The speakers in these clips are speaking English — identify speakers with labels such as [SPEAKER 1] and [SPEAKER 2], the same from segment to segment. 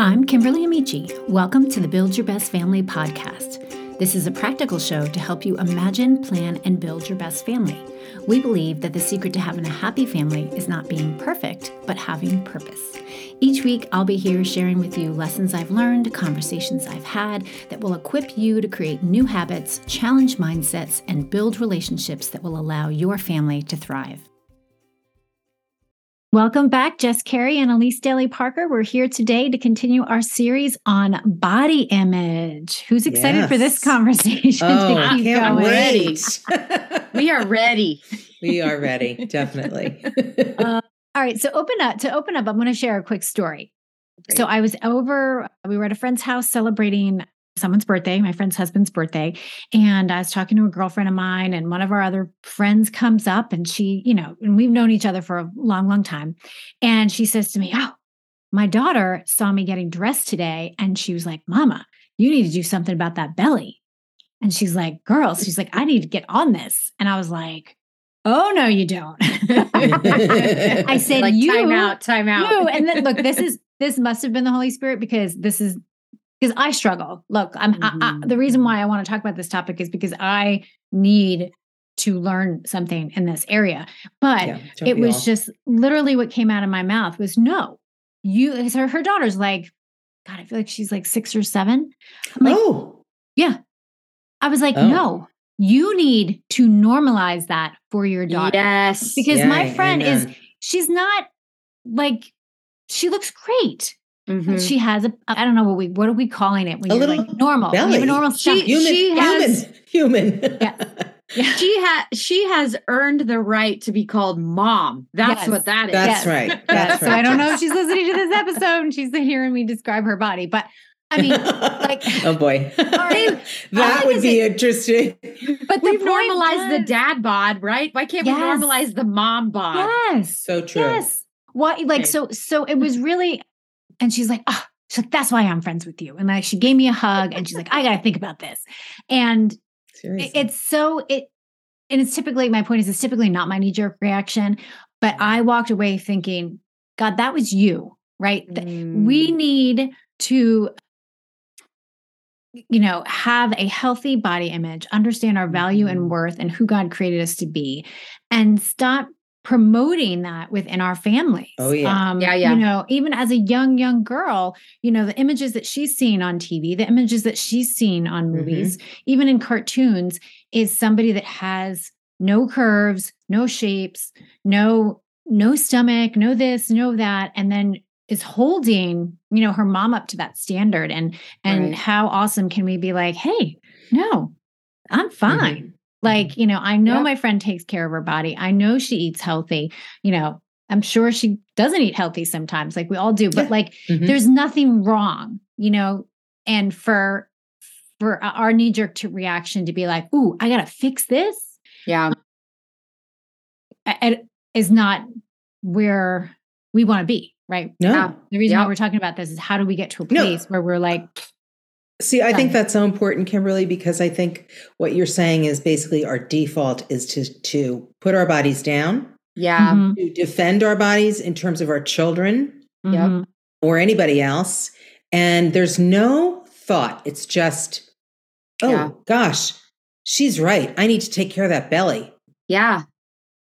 [SPEAKER 1] I'm Kimberly Amici. Welcome to the Build Your Best Family podcast. This is a practical show to help you imagine, plan, and build your best family. We believe that the secret to having a happy family is not being perfect, but having purpose. Each week, I'll be here sharing with you lessons I've learned, conversations I've had that will equip you to create new habits, challenge mindsets, and build relationships that will allow your family to thrive. Welcome back, Jess Carey and Elise Daly Parker. We're here today to continue our series on body image. Who's excited yes. for this conversation?
[SPEAKER 2] Oh, I can't wait.
[SPEAKER 3] we are ready.
[SPEAKER 2] We are ready, definitely.
[SPEAKER 1] uh, all right, so open up to open up. I'm going to share a quick story. Great. So I was over. We were at a friend's house celebrating someone's birthday, my friend's husband's birthday. And I was talking to a girlfriend of mine, and one of our other friends comes up and she, you know, and we've known each other for a long, long time. And she says to me, Oh, my daughter saw me getting dressed today. And she was like, Mama, you need to do something about that belly. And she's like, Girls, she's like, I need to get on this. And I was like, Oh no, you don't. I said, like, "You
[SPEAKER 3] time out, time out."
[SPEAKER 1] You. And then look, this is this must have been the Holy Spirit because this is because I struggle. Look, I'm mm-hmm. I, I, the reason why I want to talk about this topic is because I need to learn something in this area. But yeah, it was all. just literally what came out of my mouth was no. You her, her daughter's like, God, I feel like she's like six or seven.
[SPEAKER 2] Like, oh,
[SPEAKER 1] yeah. I was like, oh. no, you need to normalize that for your daughter.
[SPEAKER 3] Yes.
[SPEAKER 1] Because yeah, my friend is, she's not like, she looks great. Mm-hmm. She has a I don't know what we what are we calling it when a you're like normal.
[SPEAKER 2] Belly.
[SPEAKER 1] You have a normal
[SPEAKER 2] she, human, she has human. human.
[SPEAKER 1] yeah.
[SPEAKER 3] yeah. She has she has earned the right to be called mom. That's yes. what that is.
[SPEAKER 2] That's yes. right. That's
[SPEAKER 1] right. So I don't know if she's listening to this episode and she's hearing me describe her body, but I mean, like,
[SPEAKER 2] oh boy, that would be it, interesting.
[SPEAKER 3] But we've normalized the dad bod, right? Why can't yes. we normalize the mom bod?
[SPEAKER 1] Yes,
[SPEAKER 2] so true.
[SPEAKER 1] Yes. What like okay. so so it was really and she's like, oh, so that's why I'm friends with you. And like she gave me a hug and she's like, I gotta think about this. And Seriously. it's so it and it's typically my point is it's typically not my knee-jerk reaction, but I walked away thinking, God, that was you, right? Mm. We need to you know have a healthy body image understand our value and mm-hmm. worth and who god created us to be and stop promoting that within our families.
[SPEAKER 2] Oh yeah.
[SPEAKER 3] Um, yeah, yeah.
[SPEAKER 1] You know, even as a young, young girl, you know, the images that she's seen on TV, the images that she's seen on mm-hmm. movies, mm-hmm. even in cartoons, is somebody that has no curves, no shapes, no no stomach, no this, no that, and then is holding, you know, her mom up to that standard. And and right. how awesome can we be like, hey, no, I'm fine. Mm-hmm. Like, you know, I know yep. my friend takes care of her body. I know she eats healthy. You know, I'm sure she doesn't eat healthy sometimes, like we all do, but yeah. like mm-hmm. there's nothing wrong, you know, and for for our knee jerk to reaction to be like, "Ooh, I got to fix this."
[SPEAKER 3] Yeah.
[SPEAKER 1] It is not where we want to be, right?
[SPEAKER 2] No.
[SPEAKER 1] the reason why we're talking about this is how do we get to a place no. where we're like,
[SPEAKER 2] See, I think that's so important, Kimberly, because I think what you're saying is basically our default is to to put our bodies down.
[SPEAKER 3] Yeah. Mm-hmm.
[SPEAKER 2] To defend our bodies in terms of our children.
[SPEAKER 3] Mm-hmm.
[SPEAKER 2] Or anybody else. And there's no thought. It's just, oh yeah. gosh, she's right. I need to take care of that belly.
[SPEAKER 3] Yeah.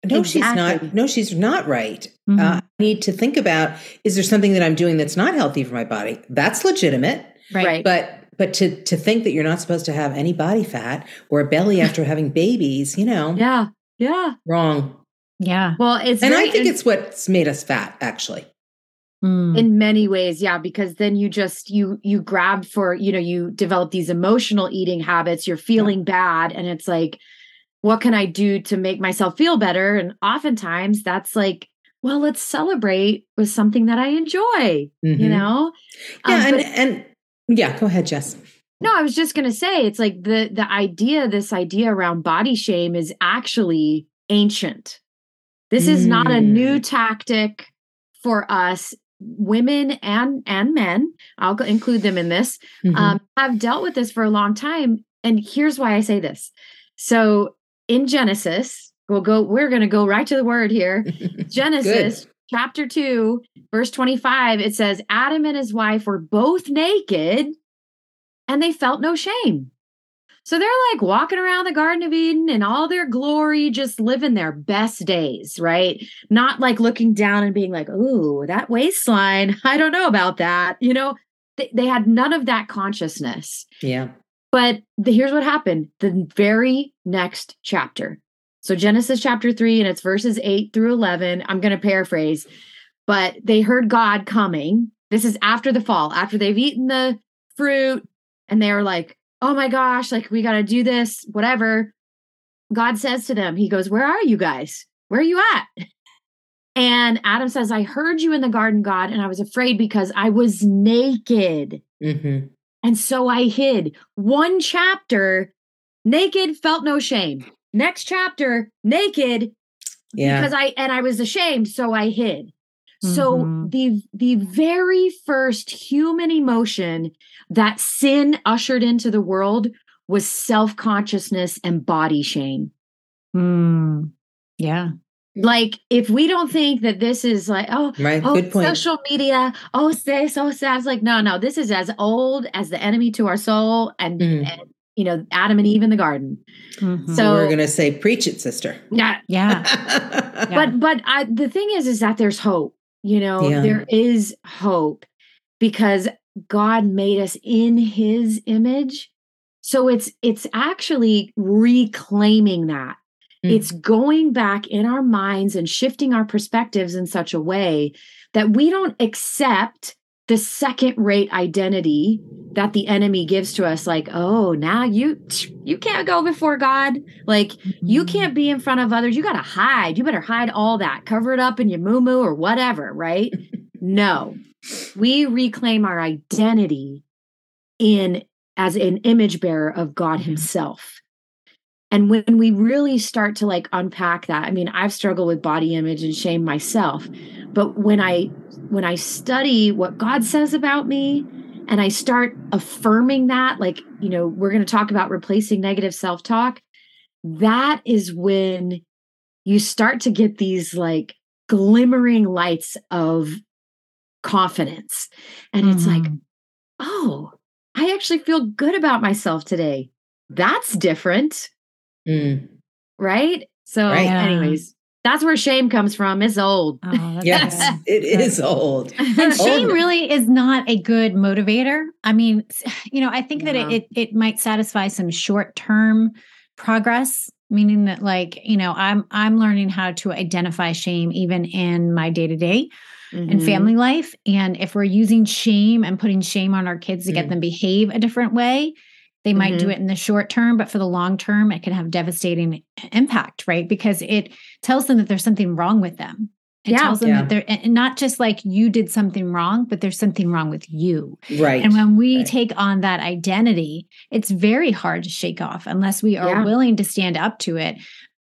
[SPEAKER 2] No, exactly. she's not. No, she's not right. Mm-hmm. Uh, I need to think about is there something that I'm doing that's not healthy for my body? That's legitimate.
[SPEAKER 3] Right.
[SPEAKER 2] But but to to think that you're not supposed to have any body fat or a belly after having babies, you know.
[SPEAKER 3] Yeah. Yeah.
[SPEAKER 2] Wrong.
[SPEAKER 1] Yeah.
[SPEAKER 3] Well, it's
[SPEAKER 2] And very, I think it's what's made us fat actually.
[SPEAKER 3] Mm. In many ways, yeah, because then you just you you grab for, you know, you develop these emotional eating habits, you're feeling yeah. bad and it's like what can I do to make myself feel better? And oftentimes that's like well, let's celebrate with something that I enjoy, mm-hmm. you know?
[SPEAKER 2] Yeah. Um, and, and yeah, go ahead, Jess.
[SPEAKER 3] No, I was just going to say it's like the the idea this idea around body shame is actually ancient. This is not a new mm. tactic for us women and and men. I'll include them in this. Mm-hmm. Um, have dealt with this for a long time and here's why I say this. So in Genesis, we'll go we're going to go right to the word here. Genesis chapter 2, verse 25, it says Adam and his wife were both naked and they felt no shame. So they're like walking around the Garden of Eden in all their glory, just living their best days, right? Not like looking down and being like, "Ooh, that waistline, I don't know about that." You know, they, they had none of that consciousness.
[SPEAKER 2] Yeah.
[SPEAKER 3] But the, here's what happened the very next chapter. So, Genesis chapter 3, and it's verses 8 through 11. I'm going to paraphrase, but they heard God coming. This is after the fall, after they've eaten the fruit, and they were like, oh my gosh, like we got to do this, whatever. God says to them, He goes, Where are you guys? Where are you at? And Adam says, I heard you in the garden, God, and I was afraid because I was naked. Mm-hmm. And so I hid. One chapter, naked, felt no shame. Next chapter, naked, yeah. because I and I was ashamed, so I hid. Mm-hmm. So the the very first human emotion that sin ushered into the world was self-consciousness and body shame.
[SPEAKER 1] Mm. Yeah
[SPEAKER 3] like if we don't think that this is like oh right. oh Good point. social media oh this oh that's like no no this is as old as the enemy to our soul and, mm. and you know adam and eve in the garden
[SPEAKER 2] mm-hmm. so we're gonna say preach it sister
[SPEAKER 3] yeah
[SPEAKER 1] yeah,
[SPEAKER 3] yeah. but but I, the thing is is that there's hope you know yeah. there is hope because god made us in his image so it's it's actually reclaiming that Mm. It's going back in our minds and shifting our perspectives in such a way that we don't accept the second rate identity that the enemy gives to us like oh now you you can't go before god. Like mm-hmm. you can't be in front of others. You got to hide. You better hide all that. Cover it up in your moo or whatever right? No. We reclaim our identity in as an image bearer of god himself. And when we really start to like unpack that, I mean, I've struggled with body image and shame myself, but when I when I study what God says about me and I start affirming that, like, you know, we're going to talk about replacing negative self-talk, that is when you start to get these like glimmering lights of confidence. And mm-hmm. it's like, mm-hmm. oh, I actually feel good about myself today. That's different. Mm. Right? So, right. anyways, that's where shame comes from. It's old.
[SPEAKER 2] Oh, yes, it is old.
[SPEAKER 1] And shame really is not a good motivator. I mean, you know, I think yeah. that it, it, it might satisfy some short term progress, meaning that like, you know, I'm I'm learning how to identify shame even in my day to day and family life. And if we're using shame and putting shame on our kids to mm. get them behave a different way, they might mm-hmm. do it in the short term, but for the long term, it can have devastating impact, right? Because it tells them that there's something wrong with them. It yeah, tells them yeah. that they're and not just like you did something wrong, but there's something wrong with you.
[SPEAKER 2] Right.
[SPEAKER 1] And when we
[SPEAKER 2] right.
[SPEAKER 1] take on that identity, it's very hard to shake off unless we are yeah. willing to stand up to it.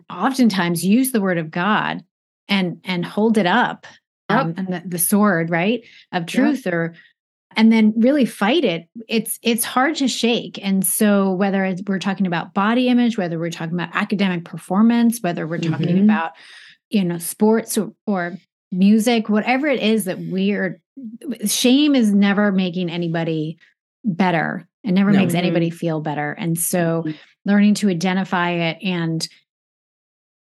[SPEAKER 1] Oftentimes use the word of God and and hold it up yep. um, and the, the, sword, right, of truth yep. or and then really fight it it's it's hard to shake and so whether we're talking about body image whether we're talking about academic performance whether we're talking mm-hmm. about you know sports or, or music whatever it is that we're shame is never making anybody better it never no. makes anybody feel better and so mm-hmm. learning to identify it and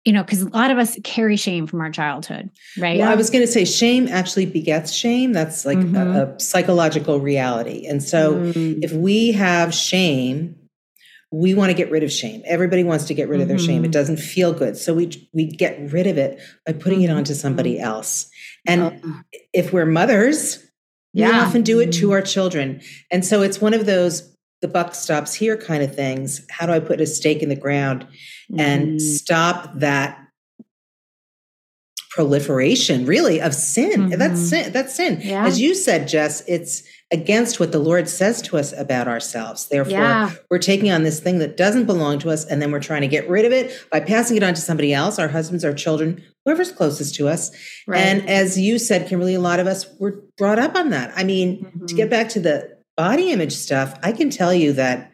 [SPEAKER 1] you know, because a lot of us carry shame from our childhood, right?
[SPEAKER 2] Well, I was going to say shame actually begets shame. That's like mm-hmm. a, a, psychological reality. And so mm-hmm. if we have shame, we want to get rid of shame. Everybody wants to get rid mm-hmm. of their shame. It mm-hmm. doesn't feel good. So we we get rid of it by putting it onto somebody mm-hmm. else. And oh. if we're mothers, yeah. we often do it to our children. And so it's one of those the buck stops here kind of things. How do I put a stake in the ground and mm-hmm. stop that proliferation really of sin? Mm-hmm. That's sin. That's sin. Yeah. As you said, Jess, it's against what the Lord says to us about ourselves. Therefore, yeah. we're taking on this thing that doesn't belong to us and then we're trying to get rid of it by passing it on to somebody else, our husbands, our children, whoever's closest to us. Right. And as you said, Kimberly, a lot of us were brought up on that. I mean, mm-hmm. to get back to the body image stuff, I can tell you that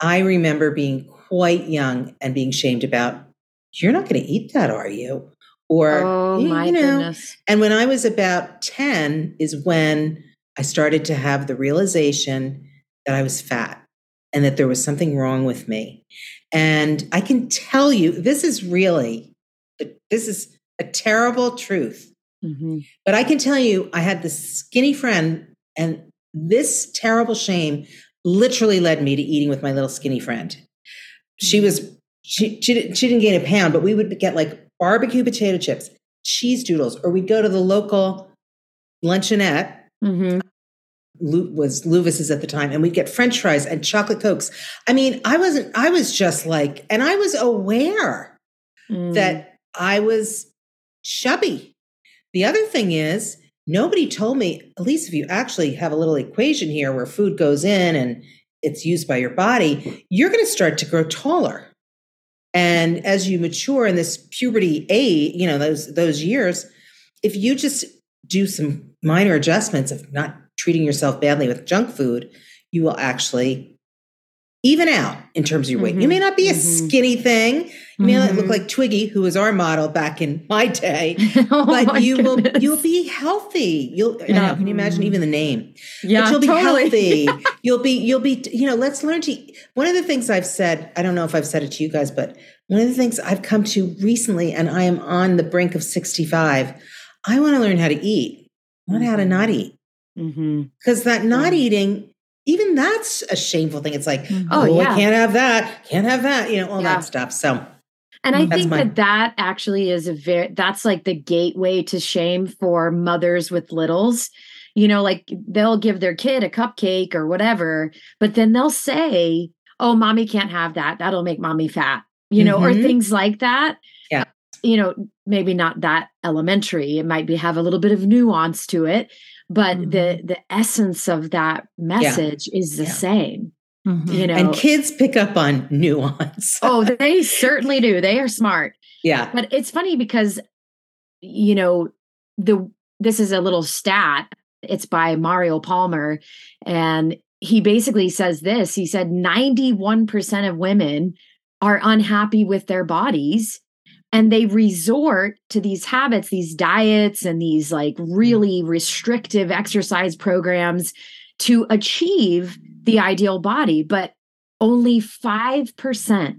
[SPEAKER 2] I remember being quite young and being shamed about, you're not going to eat that, are you? or
[SPEAKER 3] oh my you know, goodness.
[SPEAKER 2] And when I was about 10 is when I started to have the realization that I was fat and that there was something wrong with me. And I can tell you, this is really, this is a terrible truth. Mm-hmm. But I can tell you, I had this skinny friend, and this terrible shame literally led me to eating with my little skinny friend. She was she she didn't, she didn't gain a pound, but we would get like barbecue potato chips, cheese doodles, or we'd go to the local luncheonette. Mm-hmm. was Louvis's at the time, and we'd get French fries and chocolate cokes. I mean, I wasn't. I was just like, and I was aware mm. that I was chubby. The other thing is, nobody told me. At least if you actually have a little equation here where food goes in and it's used by your body, you're going to start to grow taller. And as you mature in this puberty age, you know, those those years, if you just do some minor adjustments of not treating yourself badly with junk food, you will actually even out in terms of your weight. Mm-hmm. You may not be a mm-hmm. skinny thing. You may not look mm-hmm. like Twiggy, who was our model back in my day, oh but my you goodness. will you'll be healthy. You'll yeah. can you imagine even the name?
[SPEAKER 3] Yeah,
[SPEAKER 2] but you'll
[SPEAKER 3] totally.
[SPEAKER 2] healthy. you'll be you'll be you know. Let's learn to. One of the things I've said, I don't know if I've said it to you guys, but one of the things I've come to recently, and I am on the brink of sixty five. I want to learn how to eat, not how to mm-hmm. not eat, because mm-hmm. that not eating even that's a shameful thing. It's like, mm-hmm. oh, oh yeah. I can't have that, can't have that, you know, all yeah. that stuff. So,
[SPEAKER 3] and I think my- that that actually is a very, that's like the gateway to shame for mothers with littles. You know, like they'll give their kid a cupcake or whatever, but then they'll say, oh, mommy can't have that. That'll make mommy fat, you know, mm-hmm. or things like that.
[SPEAKER 2] Yeah.
[SPEAKER 3] You know, maybe not that elementary. It might be have a little bit of nuance to it, but mm-hmm. the the essence of that message yeah. is the yeah. same mm-hmm. you know
[SPEAKER 2] and kids pick up on nuance.
[SPEAKER 3] Oh they certainly do. They are smart.
[SPEAKER 2] Yeah.
[SPEAKER 3] But it's funny because you know the this is a little stat. It's by mario palmer and he basically says this. He said 91% of women are unhappy with their bodies and they resort to these habits these diets and these like mm. really restrictive exercise programs to achieve the ideal body but only 5%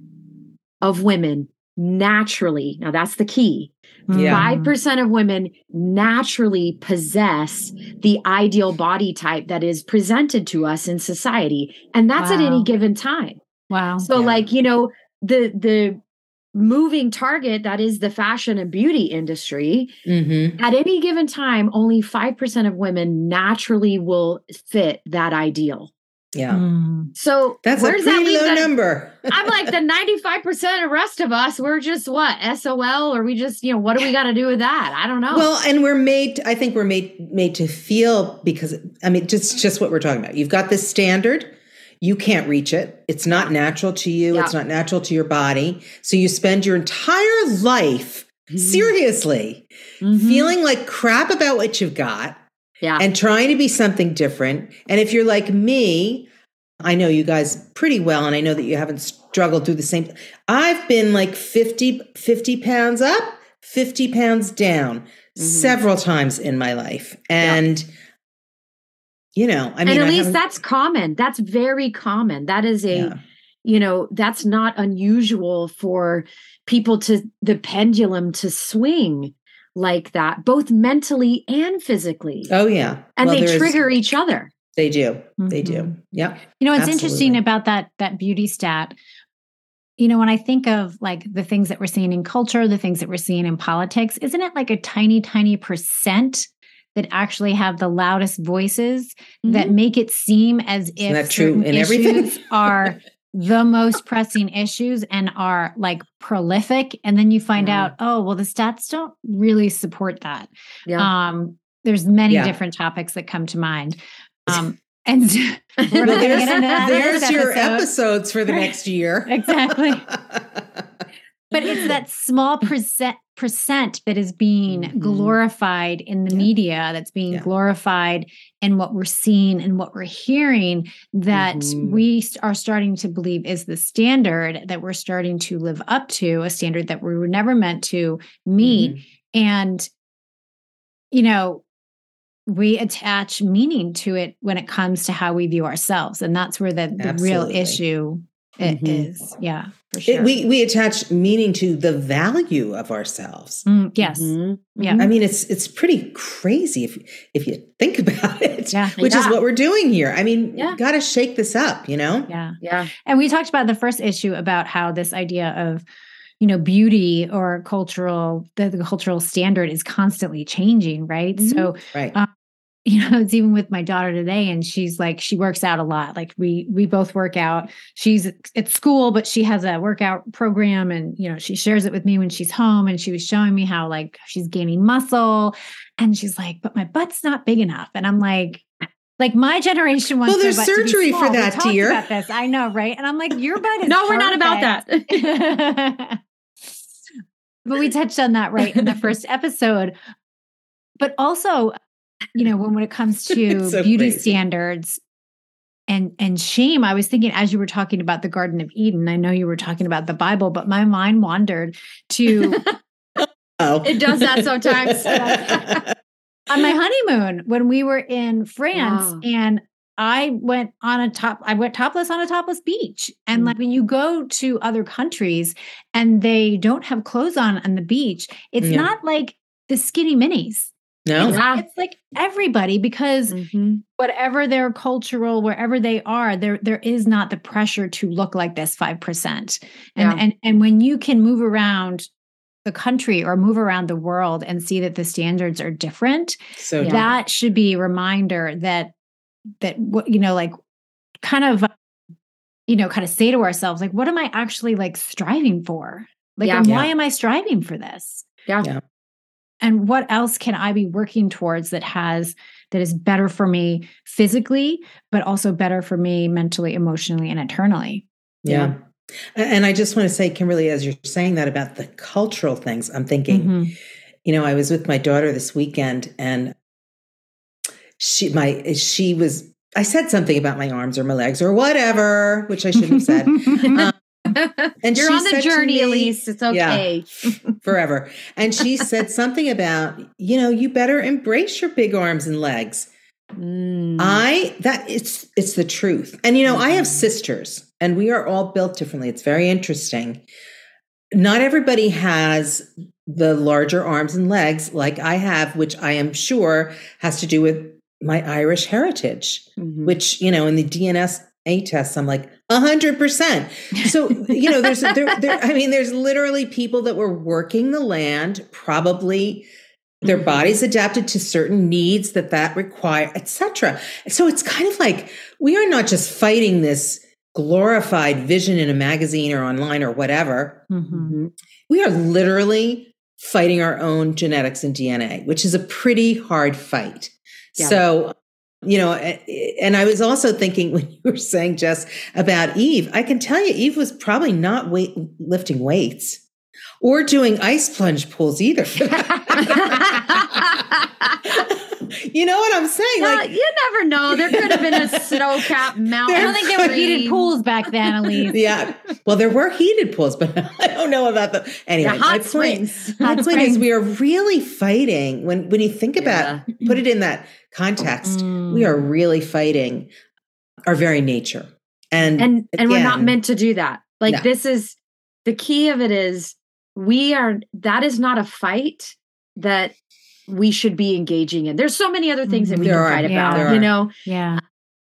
[SPEAKER 3] of women naturally now that's the key yeah. 5% of women naturally possess the ideal body type that is presented to us in society and that's wow. at any given time
[SPEAKER 1] wow
[SPEAKER 3] so yeah. like you know the the moving target that is the fashion and beauty industry mm-hmm. at any given time only 5% of women naturally will fit that ideal
[SPEAKER 2] yeah mm.
[SPEAKER 3] so
[SPEAKER 2] that's a pretty that low the, number
[SPEAKER 3] i'm like the 95% of rest of us we're just what sol or we just you know what do we got to do with that i don't know
[SPEAKER 2] well and we're made i think we're made made to feel because i mean just just what we're talking about you've got this standard you can't reach it. It's not natural to you. Yeah. It's not natural to your body. So you spend your entire life mm-hmm. seriously mm-hmm. feeling like crap about what you've got
[SPEAKER 3] yeah.
[SPEAKER 2] and trying to be something different. And if you're like me, I know you guys pretty well, and I know that you haven't struggled through the same. I've been like 50, 50 pounds up, 50 pounds down mm-hmm. several times in my life. And yeah you know i mean
[SPEAKER 3] and at I least that's common that's very common that is a yeah. you know that's not unusual for people to the pendulum to swing like that both mentally and physically
[SPEAKER 2] oh yeah
[SPEAKER 3] and well, they trigger each other
[SPEAKER 2] they do mm-hmm. they do mm-hmm. yeah
[SPEAKER 1] you know it's Absolutely. interesting about that that beauty stat you know when i think of like the things that we're seeing in culture the things that we're seeing in politics isn't it like a tiny tiny percent that actually have the loudest voices mm-hmm. that make it seem as if
[SPEAKER 2] that true in everything
[SPEAKER 1] are the most pressing issues and are like prolific and then you find yeah. out oh well the stats don't really support that yeah. um there's many yeah. different topics that come to mind um and
[SPEAKER 2] well, there's, there's your episodes for the next year
[SPEAKER 1] exactly but it's that small percent percent that is being mm-hmm. glorified in the yeah. media that's being yeah. glorified in what we're seeing and what we're hearing that mm-hmm. we are starting to believe is the standard that we're starting to live up to a standard that we were never meant to meet mm-hmm. And, you know, we attach meaning to it when it comes to how we view ourselves. And that's where the, the real issue mm-hmm. is. Yeah.
[SPEAKER 2] Sure. It, we we attach meaning to the value of ourselves.
[SPEAKER 1] Mm, yes. Mm-hmm. Yeah.
[SPEAKER 2] I mean, it's it's pretty crazy if if you think about it. Yeah. Which yeah. is what we're doing here. I mean, yeah. got to shake this up. You know.
[SPEAKER 1] Yeah. Yeah. And we talked about the first issue about how this idea of you know beauty or cultural the, the cultural standard is constantly changing right mm-hmm. so
[SPEAKER 2] right um,
[SPEAKER 1] you know it's even with my daughter today and she's like she works out a lot like we we both work out she's at school but she has a workout program and you know she shares it with me when she's home and she was showing me how like she's gaining muscle and she's like but my butt's not big enough and i'm like like my generation wants.
[SPEAKER 2] Well, there's surgery for that, dear.
[SPEAKER 1] About this, I know, right? And I'm like, your butt is.
[SPEAKER 3] no, we're not about
[SPEAKER 1] that. but we touched on that right in the first episode. But also, you know, when, when it comes to so beauty crazy. standards and and shame, I was thinking as you were talking about the Garden of Eden, I know you were talking about the Bible, but my mind wandered to
[SPEAKER 3] oh. It does that sometimes.
[SPEAKER 1] on my honeymoon when we were in France wow. and I went on a top, I went topless on a topless beach. And mm. like when you go to other countries and they don't have clothes on on the beach, it's yeah. not like the skinny minis.
[SPEAKER 2] No,
[SPEAKER 1] it's, yeah. it's like everybody because mm-hmm. whatever their cultural, wherever they are, there there is not the pressure to look like this five percent. And yeah. and and when you can move around the country or move around the world and see that the standards are different, so that should be a reminder that that what you know like kind of you know kind of say to ourselves like what am i actually like striving for like yeah. why am i striving for this
[SPEAKER 3] yeah. Yeah
[SPEAKER 1] and what else can i be working towards that has that is better for me physically but also better for me mentally emotionally and internally
[SPEAKER 2] yeah, yeah. and i just want to say kimberly as you're saying that about the cultural things i'm thinking mm-hmm. you know i was with my daughter this weekend and she my she was I said something about my arms or my legs or whatever, which I shouldn't have said. um,
[SPEAKER 3] and you're on the journey, me, Elise. It's okay.
[SPEAKER 2] Yeah, forever. And she said something about, you know, you better embrace your big arms and legs. Mm. I that it's it's the truth. And you know, mm-hmm. I have mm-hmm. sisters and we are all built differently. It's very interesting. Not everybody has the larger arms and legs like I have, which I am sure has to do with my Irish heritage, mm-hmm. which, you know, in the DNS A tests, I'm like, a hundred percent. So, you know, there's, there, there, I mean, there's literally people that were working the land, probably their mm-hmm. bodies adapted to certain needs that that require, etc. So it's kind of like we are not just fighting this glorified vision in a magazine or online or whatever. Mm-hmm. We are literally fighting our own genetics and DNA, which is a pretty hard fight. So, you know, and I was also thinking when you were saying Jess about Eve, I can tell you, Eve was probably not weight lifting weights or doing ice plunge pools either. you know what I'm saying?
[SPEAKER 3] like you never know. There could have been a snow capped mountain.
[SPEAKER 1] I don't think there were heated pools back then, Elise.
[SPEAKER 2] yeah. Well, there were heated pools, but I don't know about the anyway.
[SPEAKER 3] The hot my springs.
[SPEAKER 2] Point, my point is we are really fighting when when you think about yeah. put it in that context, mm. we are really fighting our very nature. And
[SPEAKER 3] and again, and we're not meant to do that. Like no. this is the key of it is we are that is not a fight that we should be engaging in. There's so many other things that we there can fight about, you know?
[SPEAKER 1] Yeah.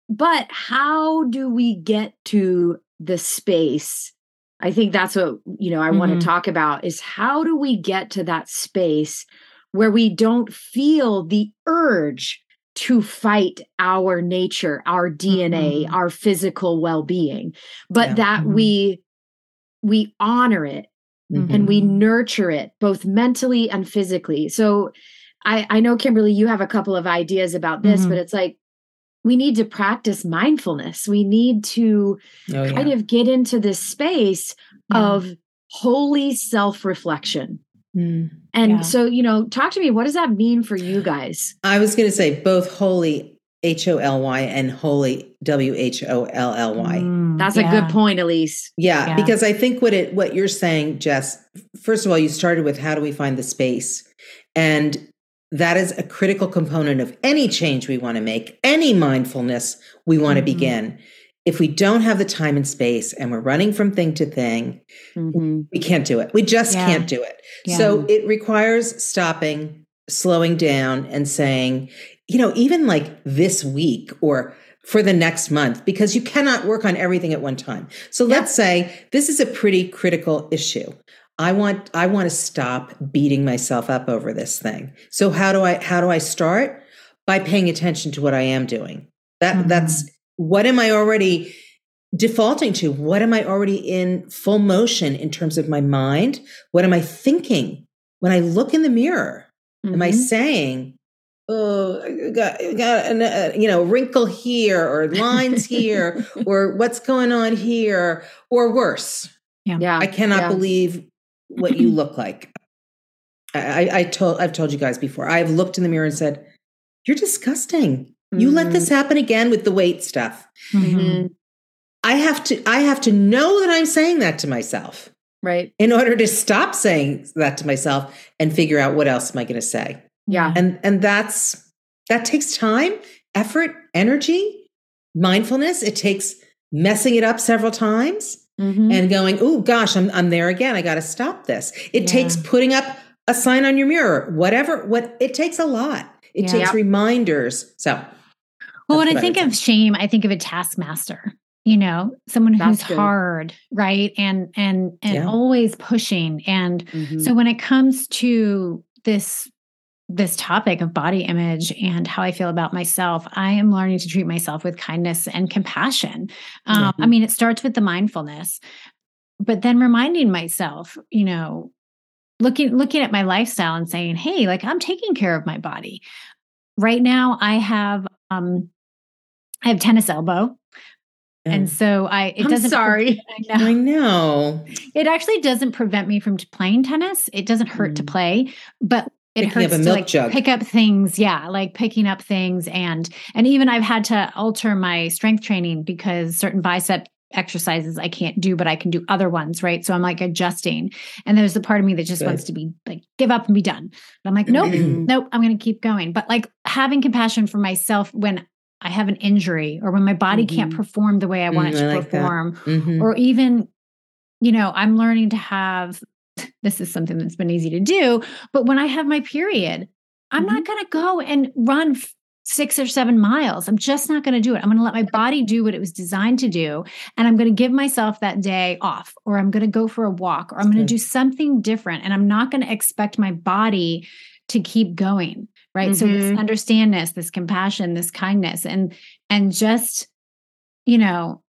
[SPEAKER 3] But how do we get to the space? I think that's what, you know, I mm-hmm. want to talk about is how do we get to that space where we don't feel the urge to fight our nature, our DNA, mm-hmm. our physical well-being, but yeah. that mm-hmm. we we honor it mm-hmm. and we nurture it both mentally and physically. So I, I know, Kimberly, you have a couple of ideas about this, mm-hmm. but it's like we need to practice mindfulness. We need to oh, kind yeah. of get into this space yeah. of holy self reflection. Mm, and yeah. so, you know, talk to me. What does that mean for you guys?
[SPEAKER 2] I was going to say both holy H O L Y and holy W H O L L Y.
[SPEAKER 3] Mm, That's yeah. a good point, Elise.
[SPEAKER 2] Yeah, yeah, because I think what it what you're saying, Jess. First of all, you started with how do we find the space, And that is a critical component of any change we want to make, any mindfulness we want mm-hmm. to begin. If we don't have the time and space and we're running from thing to thing, mm-hmm. we can't do it. We just yeah. can't do it. Yeah. So it requires stopping, slowing down, and saying, you know, even like this week or for the next month, because you cannot work on everything at one time. So let's say this is a pretty critical issue. I want I want to stop beating myself up over this thing. So how do I how do I start? By paying attention to what I am doing. That mm-hmm. that's what am I already defaulting to? What am I already in full motion in terms of my mind? What am I thinking when I look in the mirror? Mm-hmm. Am I mm-hmm. saying, "Oh, got got a uh, you know wrinkle here or lines here or what's going on here or worse?"
[SPEAKER 1] Yeah,
[SPEAKER 2] yeah. I cannot yeah. believe what you look like. I, I told I've told you guys before. I've looked in the mirror and said, "You're disgusting. Mm-hmm. You let this mm-hmm. happen again with the weight stuff." Mm-hmm. I have to I have to know that I'm saying that to myself.
[SPEAKER 3] Right.
[SPEAKER 2] In order to stop saying that to myself and figure out what else am I going to say.
[SPEAKER 3] Yeah.
[SPEAKER 2] And and that's that takes time, effort, energy, mindfulness. It takes messing it up several times mm-hmm. and going, oh gosh, I'm I'm there again. I got to stop this. It yeah. takes putting up a sign on your mirror, whatever. What it takes a lot. It yeah. takes reminders. So,
[SPEAKER 1] well, when I think of shame, I think of a taskmaster. You know, someone who's hard, right, and and and yeah. always pushing. And mm-hmm. so, when it comes to this this topic of body image and how I feel about myself, I am learning to treat myself with kindness and compassion. Um, mm-hmm. I mean, it starts with the mindfulness, but then reminding myself, you know, looking looking at my lifestyle and saying, "Hey, like I'm taking care of my body." Right now, I have um, I have tennis elbow. And so I it
[SPEAKER 3] I'm
[SPEAKER 1] doesn't
[SPEAKER 3] sorry.
[SPEAKER 2] I, know. I know.
[SPEAKER 1] It actually doesn't prevent me from playing tennis. It doesn't hurt mm. to play, but it picking hurts to like jug. pick up things yeah like picking up things and and even i've had to alter my strength training because certain bicep exercises i can't do but i can do other ones right so i'm like adjusting and there's the part of me that just Good. wants to be like give up and be done but i'm like nope nope i'm going to keep going but like having compassion for myself when i have an injury or when my body mm-hmm. can't perform the way i want mm, it to like perform mm-hmm. or even you know i'm learning to have this is something that's been easy to do. But when I have my period, I'm mm-hmm. not going to go and run six or seven miles. I'm just not going to do it. I'm going to let my body do what it was designed to do. And I'm going to give myself that day off, or I'm going to go for a walk, or I'm going to do something different. And I'm not going to expect my body to keep going. Right. Mm-hmm. So this mm-hmm. understand this, this compassion, this kindness, and and just, you know,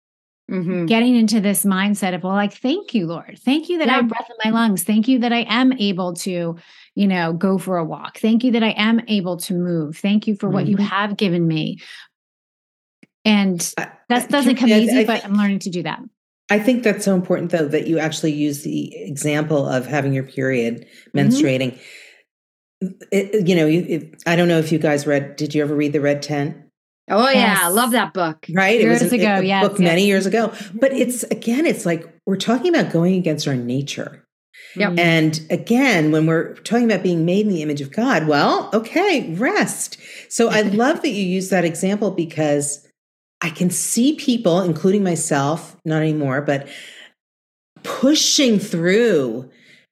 [SPEAKER 1] Mm-hmm. Getting into this mindset of, well, like, thank you, Lord. Thank you that yeah. I have breath in my lungs. Thank you that I am able to, you know, go for a walk. Thank you that I am able to move. Thank you for mm-hmm. what you mm-hmm. have given me. And that doesn't come easy, but I'm learning to do that.
[SPEAKER 2] I think that's so important, though, that you actually use the example of having your period, mm-hmm. menstruating. It, you know, you, it, I don't know if you guys read, did you ever read The Red Tent?
[SPEAKER 3] Oh yes. yeah, I love that book.
[SPEAKER 2] Right,
[SPEAKER 1] years
[SPEAKER 2] it was
[SPEAKER 1] a, ago, yes,
[SPEAKER 2] book yes. many years ago. But it's again, it's like we're talking about going against our nature.
[SPEAKER 3] Yep.
[SPEAKER 2] And again, when we're talking about being made in the image of God, well, okay, rest. So I love that you use that example because I can see people, including myself, not anymore, but pushing through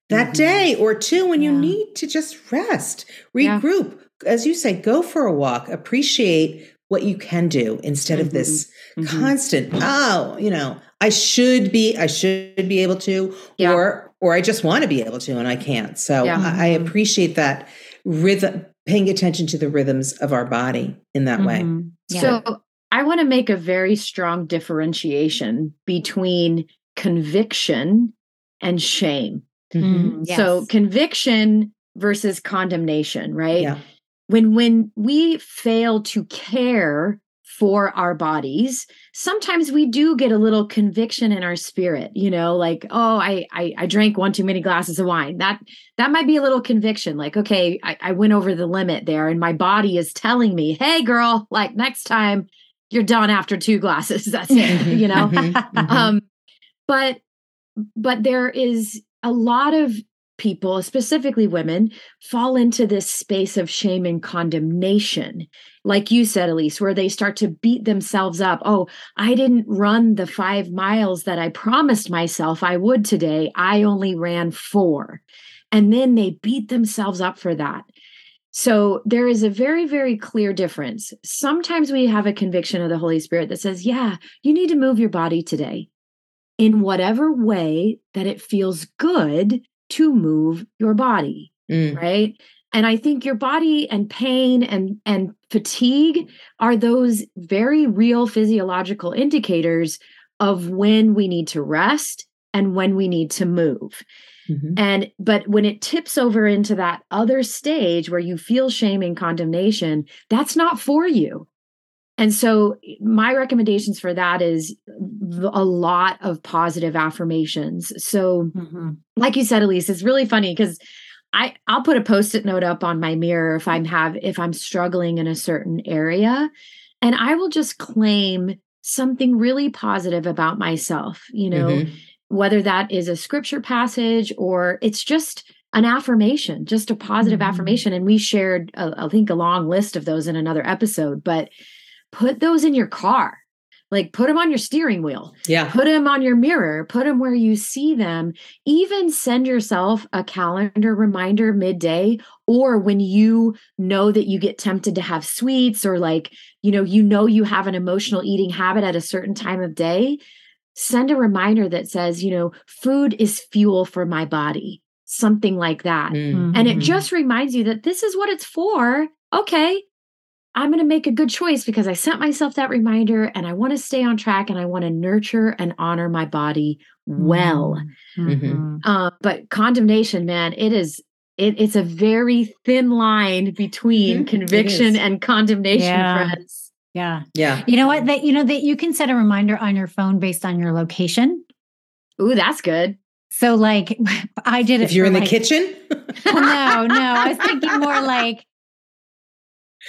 [SPEAKER 2] that mm-hmm. day or two when yeah. you need to just rest, regroup. Yeah. As you say, go for a walk, appreciate what you can do instead mm-hmm. of this mm-hmm. constant oh you know i should be i should be able to yeah. or or i just want to be able to and i can't so yeah. I, I, mm-hmm. appreciate that rhythm paying attention to the rhythms of our body in that mm-hmm. way
[SPEAKER 3] yeah. so i want to make a very strong differentiation between conviction and shame mm-hmm. yes. so conviction versus condemnation right
[SPEAKER 2] yeah
[SPEAKER 3] when when we fail to care for our bodies sometimes we do get a little conviction in our spirit you know like oh I, I i, drank one too many glasses of wine. That that might be a little conviction like okay I, I went over the limit there and my body is telling me hey girl like next time you're done after two glasses that's it you know? mm-hmm, mm-hmm. um but but there is a lot of people, specifically women, fall into this space of shame and condemnation. Like you said, Elise, where they start to beat themselves up. Oh, I didn't run the five miles that I promised myself I would today. I only ran four. And then they beat themselves up for that. So there is a very, very clear difference. Sometimes we have a conviction of the Holy Spirit that says, yeah, you need to move your body today in whatever way that it feels good to move your body mm. right and i think your body and pain and and fatigue are those very real physiological indicators of when we need to rest and when we need to move mm-hmm. and but when it tips over into that other stage where you feel shame and condemnation that's not for you and so my recommendations for that is a lot of positive affirmations. So mm-hmm. like you said Elise, it's really funny cuz I I'll put a post-it note up on my mirror if I'm have if I'm struggling in a certain area and I will just claim something really positive about myself, you know, mm-hmm. whether that is a scripture passage or it's just an affirmation, just a positive mm-hmm. affirmation and we shared uh, I think a long list of those in another episode, but put those in your car. Like put them on your steering wheel.
[SPEAKER 2] Yeah.
[SPEAKER 3] Put them on your mirror. Put them where you see them. Even send yourself a calendar reminder midday or when you know that you get tempted to have sweets or like you know you know you have an emotional eating habit at a certain time of day send a reminder that says you know food is fuel for my body something like that. Mm-hmm. and it mm-hmm. just reminds you that this is what it's for. Okay I'm going to make a good choice because I sent myself that reminder and I want to stay on track and I want to nurture and honor my body well. Mm-hmm. mm-hmm. Uh, but condemnation, man, it is. It, it's a very thin line between mm-hmm. conviction and condemnation,
[SPEAKER 1] yeah.
[SPEAKER 3] friends.
[SPEAKER 1] Yeah.
[SPEAKER 2] Yeah.
[SPEAKER 1] You know what? That you know that you can set a reminder on your phone based on your location.
[SPEAKER 3] Ooh, that's good.
[SPEAKER 1] So like I did it.
[SPEAKER 2] If you're in the kitchen?
[SPEAKER 1] no, no. I was thinking more like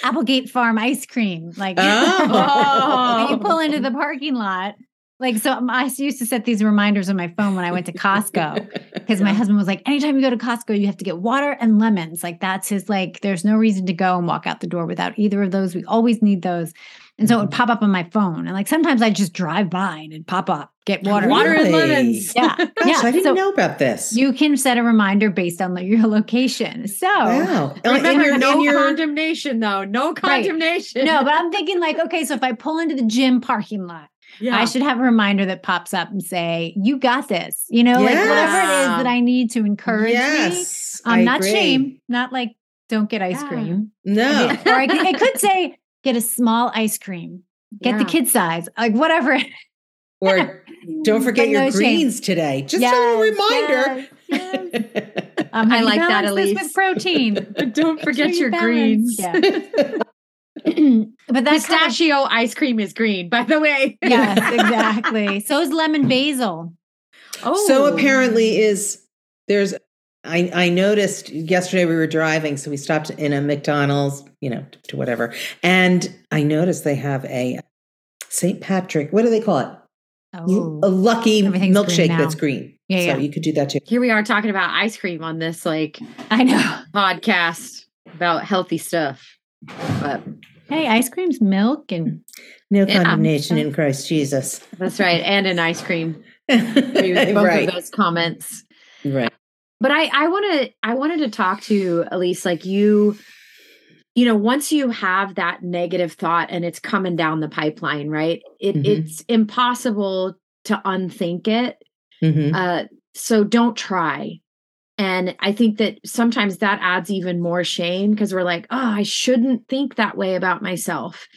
[SPEAKER 1] Applegate Farm ice cream. Like oh. you pull into the oh. parking lot. Like so I used to set these reminders on my phone when I went to Costco because my husband was like, anytime you go to Costco, you have to get water and lemons. Like that's his like, there's no reason to go and walk out the door without either of those. We always need those. And so it would mm-hmm. pop up on my phone. And like sometimes I just drive by and it'd pop up, get water,
[SPEAKER 3] water and lemons.
[SPEAKER 1] Yeah.
[SPEAKER 2] Gosh, yeah. I didn't so know about this.
[SPEAKER 1] You can set a reminder based on your location. So
[SPEAKER 3] wow. remember, your, no your... condemnation though. No condemnation.
[SPEAKER 1] Right. No, but I'm thinking like, okay, so if I pull into the gym parking lot, yeah. I should have a reminder that pops up and say, "You got this." You know, yes. like whatever it is that I need to encourage yes, me. Um, not agree. shame, not like don't get ice yeah. cream.
[SPEAKER 2] No,
[SPEAKER 1] or I could, it could say get a small ice cream, get yeah. the kid size, like whatever.
[SPEAKER 2] Or don't forget your greens shame. today. Just yes, a reminder. Yes,
[SPEAKER 3] yes. Um, I like that, Elise.
[SPEAKER 1] With protein.
[SPEAKER 3] but don't forget your greens. Yeah. but that pistachio kind of, ice cream is green, by the way.
[SPEAKER 1] yes, exactly. So is lemon basil.
[SPEAKER 2] Oh, so apparently is there's I, I noticed yesterday we were driving, so we stopped in a McDonald's, you know, to whatever. And I noticed they have a St. Patrick, what do they call it? Oh, a lucky milkshake that's green. Yeah, so yeah. you could do that too.
[SPEAKER 3] Here we are talking about ice cream on this like
[SPEAKER 1] I know
[SPEAKER 3] podcast about healthy stuff. But
[SPEAKER 1] hey, ice cream's milk and
[SPEAKER 2] no condemnation in Christ Jesus.
[SPEAKER 3] That's right. And an ice cream. Both right. of those comments.
[SPEAKER 2] Right
[SPEAKER 3] but i i want to i wanted to talk to elise like you you know once you have that negative thought and it's coming down the pipeline right it, mm-hmm. it's impossible to unthink it mm-hmm. uh, so don't try and i think that sometimes that adds even more shame because we're like oh i shouldn't think that way about myself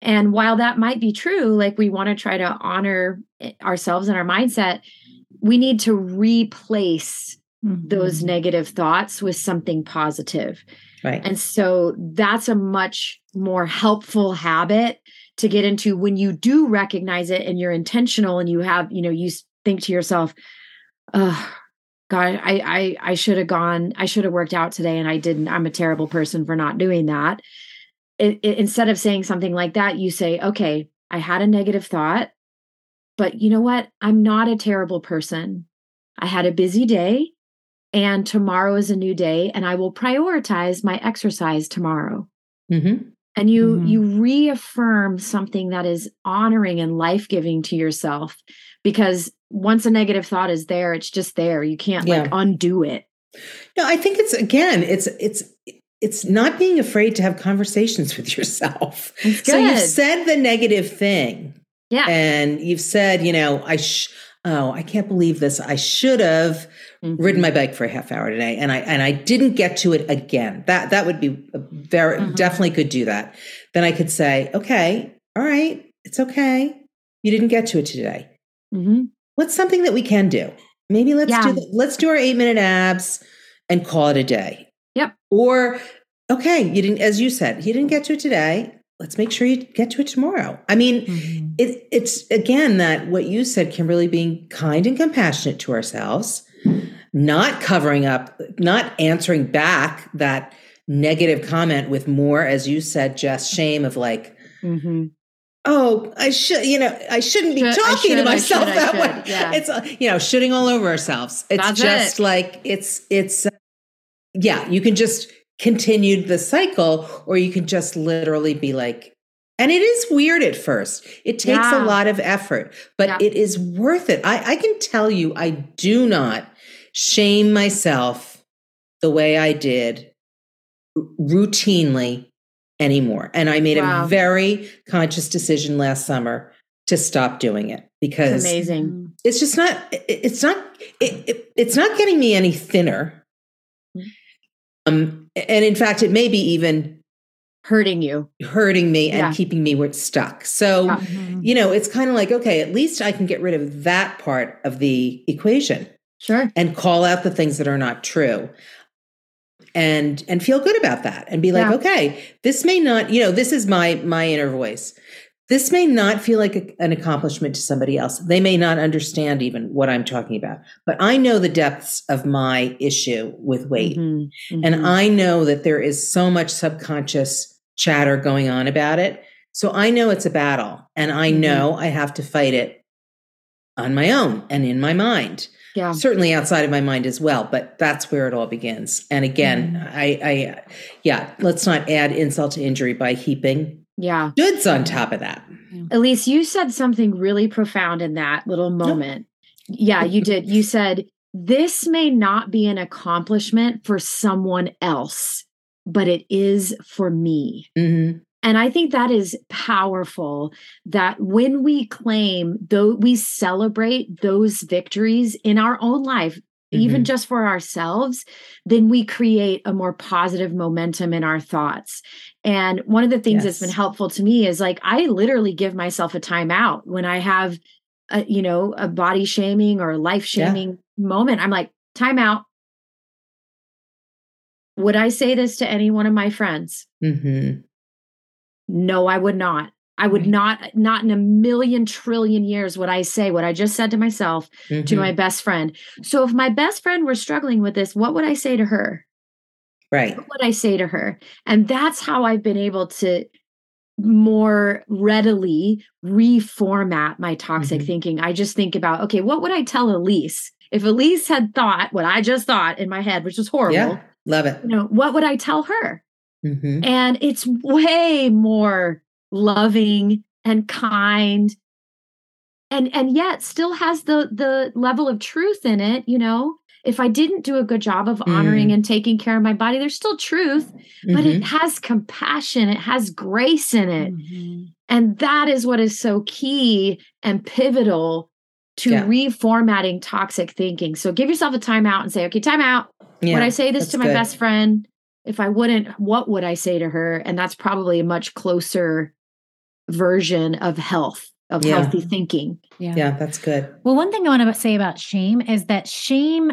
[SPEAKER 3] and while that might be true like we want to try to honor eh, ourselves and our mindset we need to replace mm-hmm. those negative thoughts with something positive.
[SPEAKER 2] Right.
[SPEAKER 3] And so that's a much more helpful habit to get into when you do recognize it and you're intentional and you have, you know, you think to yourself, oh, God, I I I should have gone, I should have worked out today and I didn't. I'm a terrible person for not doing that. It, it, instead of saying something like that, you say, okay, I had a negative thought, but you know what? I'm not a terrible person. I had a busy day and tomorrow is a new day and I will prioritize my exercise tomorrow.
[SPEAKER 2] Mm-hmm.
[SPEAKER 3] And you
[SPEAKER 1] Mhm.
[SPEAKER 3] you reaffirm something that is honoring and life-giving to yourself because once a negative thought is there, it's just there. You can't like undo it.
[SPEAKER 2] No, I think it's again, it's it's it's not being afraid to have conversations with yourself. So you've said the negative thing.
[SPEAKER 3] Yeah.
[SPEAKER 2] And you've said, you know, I sh- oh, I can't believe this. I should have
[SPEAKER 3] Mhm.
[SPEAKER 2] ridden my bike for a half hour today and I and I didn't get to it again. That that would be a very
[SPEAKER 3] Mm-hmm.
[SPEAKER 1] Mhm.
[SPEAKER 2] definitely could do that. Then I could say, okay, all right, it's okay. You didn't get to it today.
[SPEAKER 3] Mhm.
[SPEAKER 2] What's something that we can do? Maybe let's
[SPEAKER 3] Yeah.
[SPEAKER 2] do the, let's do our 8 minute abs and call it a day.
[SPEAKER 3] Yep.
[SPEAKER 2] Or okay, you didn't as you said, you didn't get to it today. Let's make sure you get to it tomorrow. I mean,
[SPEAKER 1] Mhm.
[SPEAKER 2] it, it's again that what you said, Kimberly, being kind and compassionate to ourselves, not covering up, not answering back that negative comment with more, as you said, just shame of like,
[SPEAKER 3] Mhm.
[SPEAKER 2] oh, I should, you know, I shouldn't be
[SPEAKER 3] Should- I
[SPEAKER 2] talking
[SPEAKER 3] should,
[SPEAKER 2] to myself
[SPEAKER 3] should,
[SPEAKER 2] that way.
[SPEAKER 3] yeah.
[SPEAKER 2] It's, uh, you know, shooting all over ourselves. It's
[SPEAKER 3] That's
[SPEAKER 2] just
[SPEAKER 3] it.
[SPEAKER 2] like, it's, it's, uh, yeah, you can just continue the cycle or you can just literally be like, and it is weird at first. It takes
[SPEAKER 3] Yeah.
[SPEAKER 2] a lot of effort, but
[SPEAKER 3] Yeah.
[SPEAKER 2] it is worth it. I, I can tell you, I do not shame myself the way I did routinely anymore. And I made
[SPEAKER 3] Wow.
[SPEAKER 2] a very conscious decision last summer to stop doing it
[SPEAKER 3] It's
[SPEAKER 2] because
[SPEAKER 3] amazing.
[SPEAKER 2] it's just not it- it's not it, it, it's not getting me any thinner
[SPEAKER 3] Mm.
[SPEAKER 2] Um and in fact it may be even
[SPEAKER 3] Hurting you.
[SPEAKER 2] hurting me and
[SPEAKER 3] Yeah.
[SPEAKER 2] keeping me where it's stuck so
[SPEAKER 3] Yeah.
[SPEAKER 1] Mhm.
[SPEAKER 2] you know it's kind of like okay at least i can get rid of that part of the equation
[SPEAKER 3] Sure.
[SPEAKER 2] and call out the things that are not true and and feel good about that and be like
[SPEAKER 3] Yeah.
[SPEAKER 2] okay this may not you know this is my my inner voice this may not feel like a, an accomplishment to somebody else they may not understand even what i'm talking about but i know the depths of my issue with weight
[SPEAKER 3] Mhm.
[SPEAKER 2] and
[SPEAKER 3] Mhm.
[SPEAKER 2] i know that there is so much subconscious chatter going on about it so i know it's a battle and i
[SPEAKER 3] Mhm.
[SPEAKER 2] know i have to fight it on my own and in my mind
[SPEAKER 3] yeah.
[SPEAKER 2] certainly outside of my mind as well but that's where it all begins and again
[SPEAKER 1] Mhm.
[SPEAKER 2] i i yeah let's not add insult to injury by heaping
[SPEAKER 3] Yeah.
[SPEAKER 2] goods on top of that
[SPEAKER 3] Elise, you said something really profound in that little moment. Yeah, you did. You said, This may not be an accomplishment for someone else, but it is for me.
[SPEAKER 2] Mhm.
[SPEAKER 3] And I think that is powerful that when we claim, though we celebrate those victories in our own life, even
[SPEAKER 2] Mhm.
[SPEAKER 3] just for ourselves, then we create a more positive momentum in our thoughts. And one of the things that's been helpful to me is like I literally give myself a timeout when I have a, you know, a body shaming or life
[SPEAKER 2] Yeah.
[SPEAKER 3] shaming moment. I'm like, timeout. Would I say this to any one of my friends?
[SPEAKER 2] Mhm.
[SPEAKER 3] No, I would not. I would
[SPEAKER 1] Right.
[SPEAKER 3] not, not in a million trillion years would I say what I just said to myself to
[SPEAKER 2] Mhm.
[SPEAKER 3] my best friend. So if my best friend were struggling with this, what would I say to her?
[SPEAKER 2] Right
[SPEAKER 3] What I say to her? And that's how I've been able to more readily reformat my toxic
[SPEAKER 2] Mhm.
[SPEAKER 3] thinking. I just think about, okay, what would I tell Elise? If Elise had thought what I just thought in my head, which was horrible,
[SPEAKER 2] yeah love it
[SPEAKER 3] you know, what would I tell her?
[SPEAKER 2] Mhm.
[SPEAKER 3] and it's way more loving and kind and and yet still has the the level of truth in it you know if i didn't do a good job of honoring and taking care of my body there's still truth but
[SPEAKER 2] Mhm.
[SPEAKER 3] it has compassion it has grace in it
[SPEAKER 1] Mhm.
[SPEAKER 3] and that is what is so key and pivotal to
[SPEAKER 2] Yeah.
[SPEAKER 3] reformatting toxic thinking so give yourself a timeout and say okay timeout
[SPEAKER 2] yeah
[SPEAKER 3] would I say this to my
[SPEAKER 2] good.
[SPEAKER 3] best friend? If I wouldn't, what would I say to her? And that's probably a much closer version of health, of
[SPEAKER 2] Yeah.
[SPEAKER 3] healthy thinking.
[SPEAKER 1] Yeah.
[SPEAKER 2] yeah that's good
[SPEAKER 1] Well, one thing I want to say about shame is that shame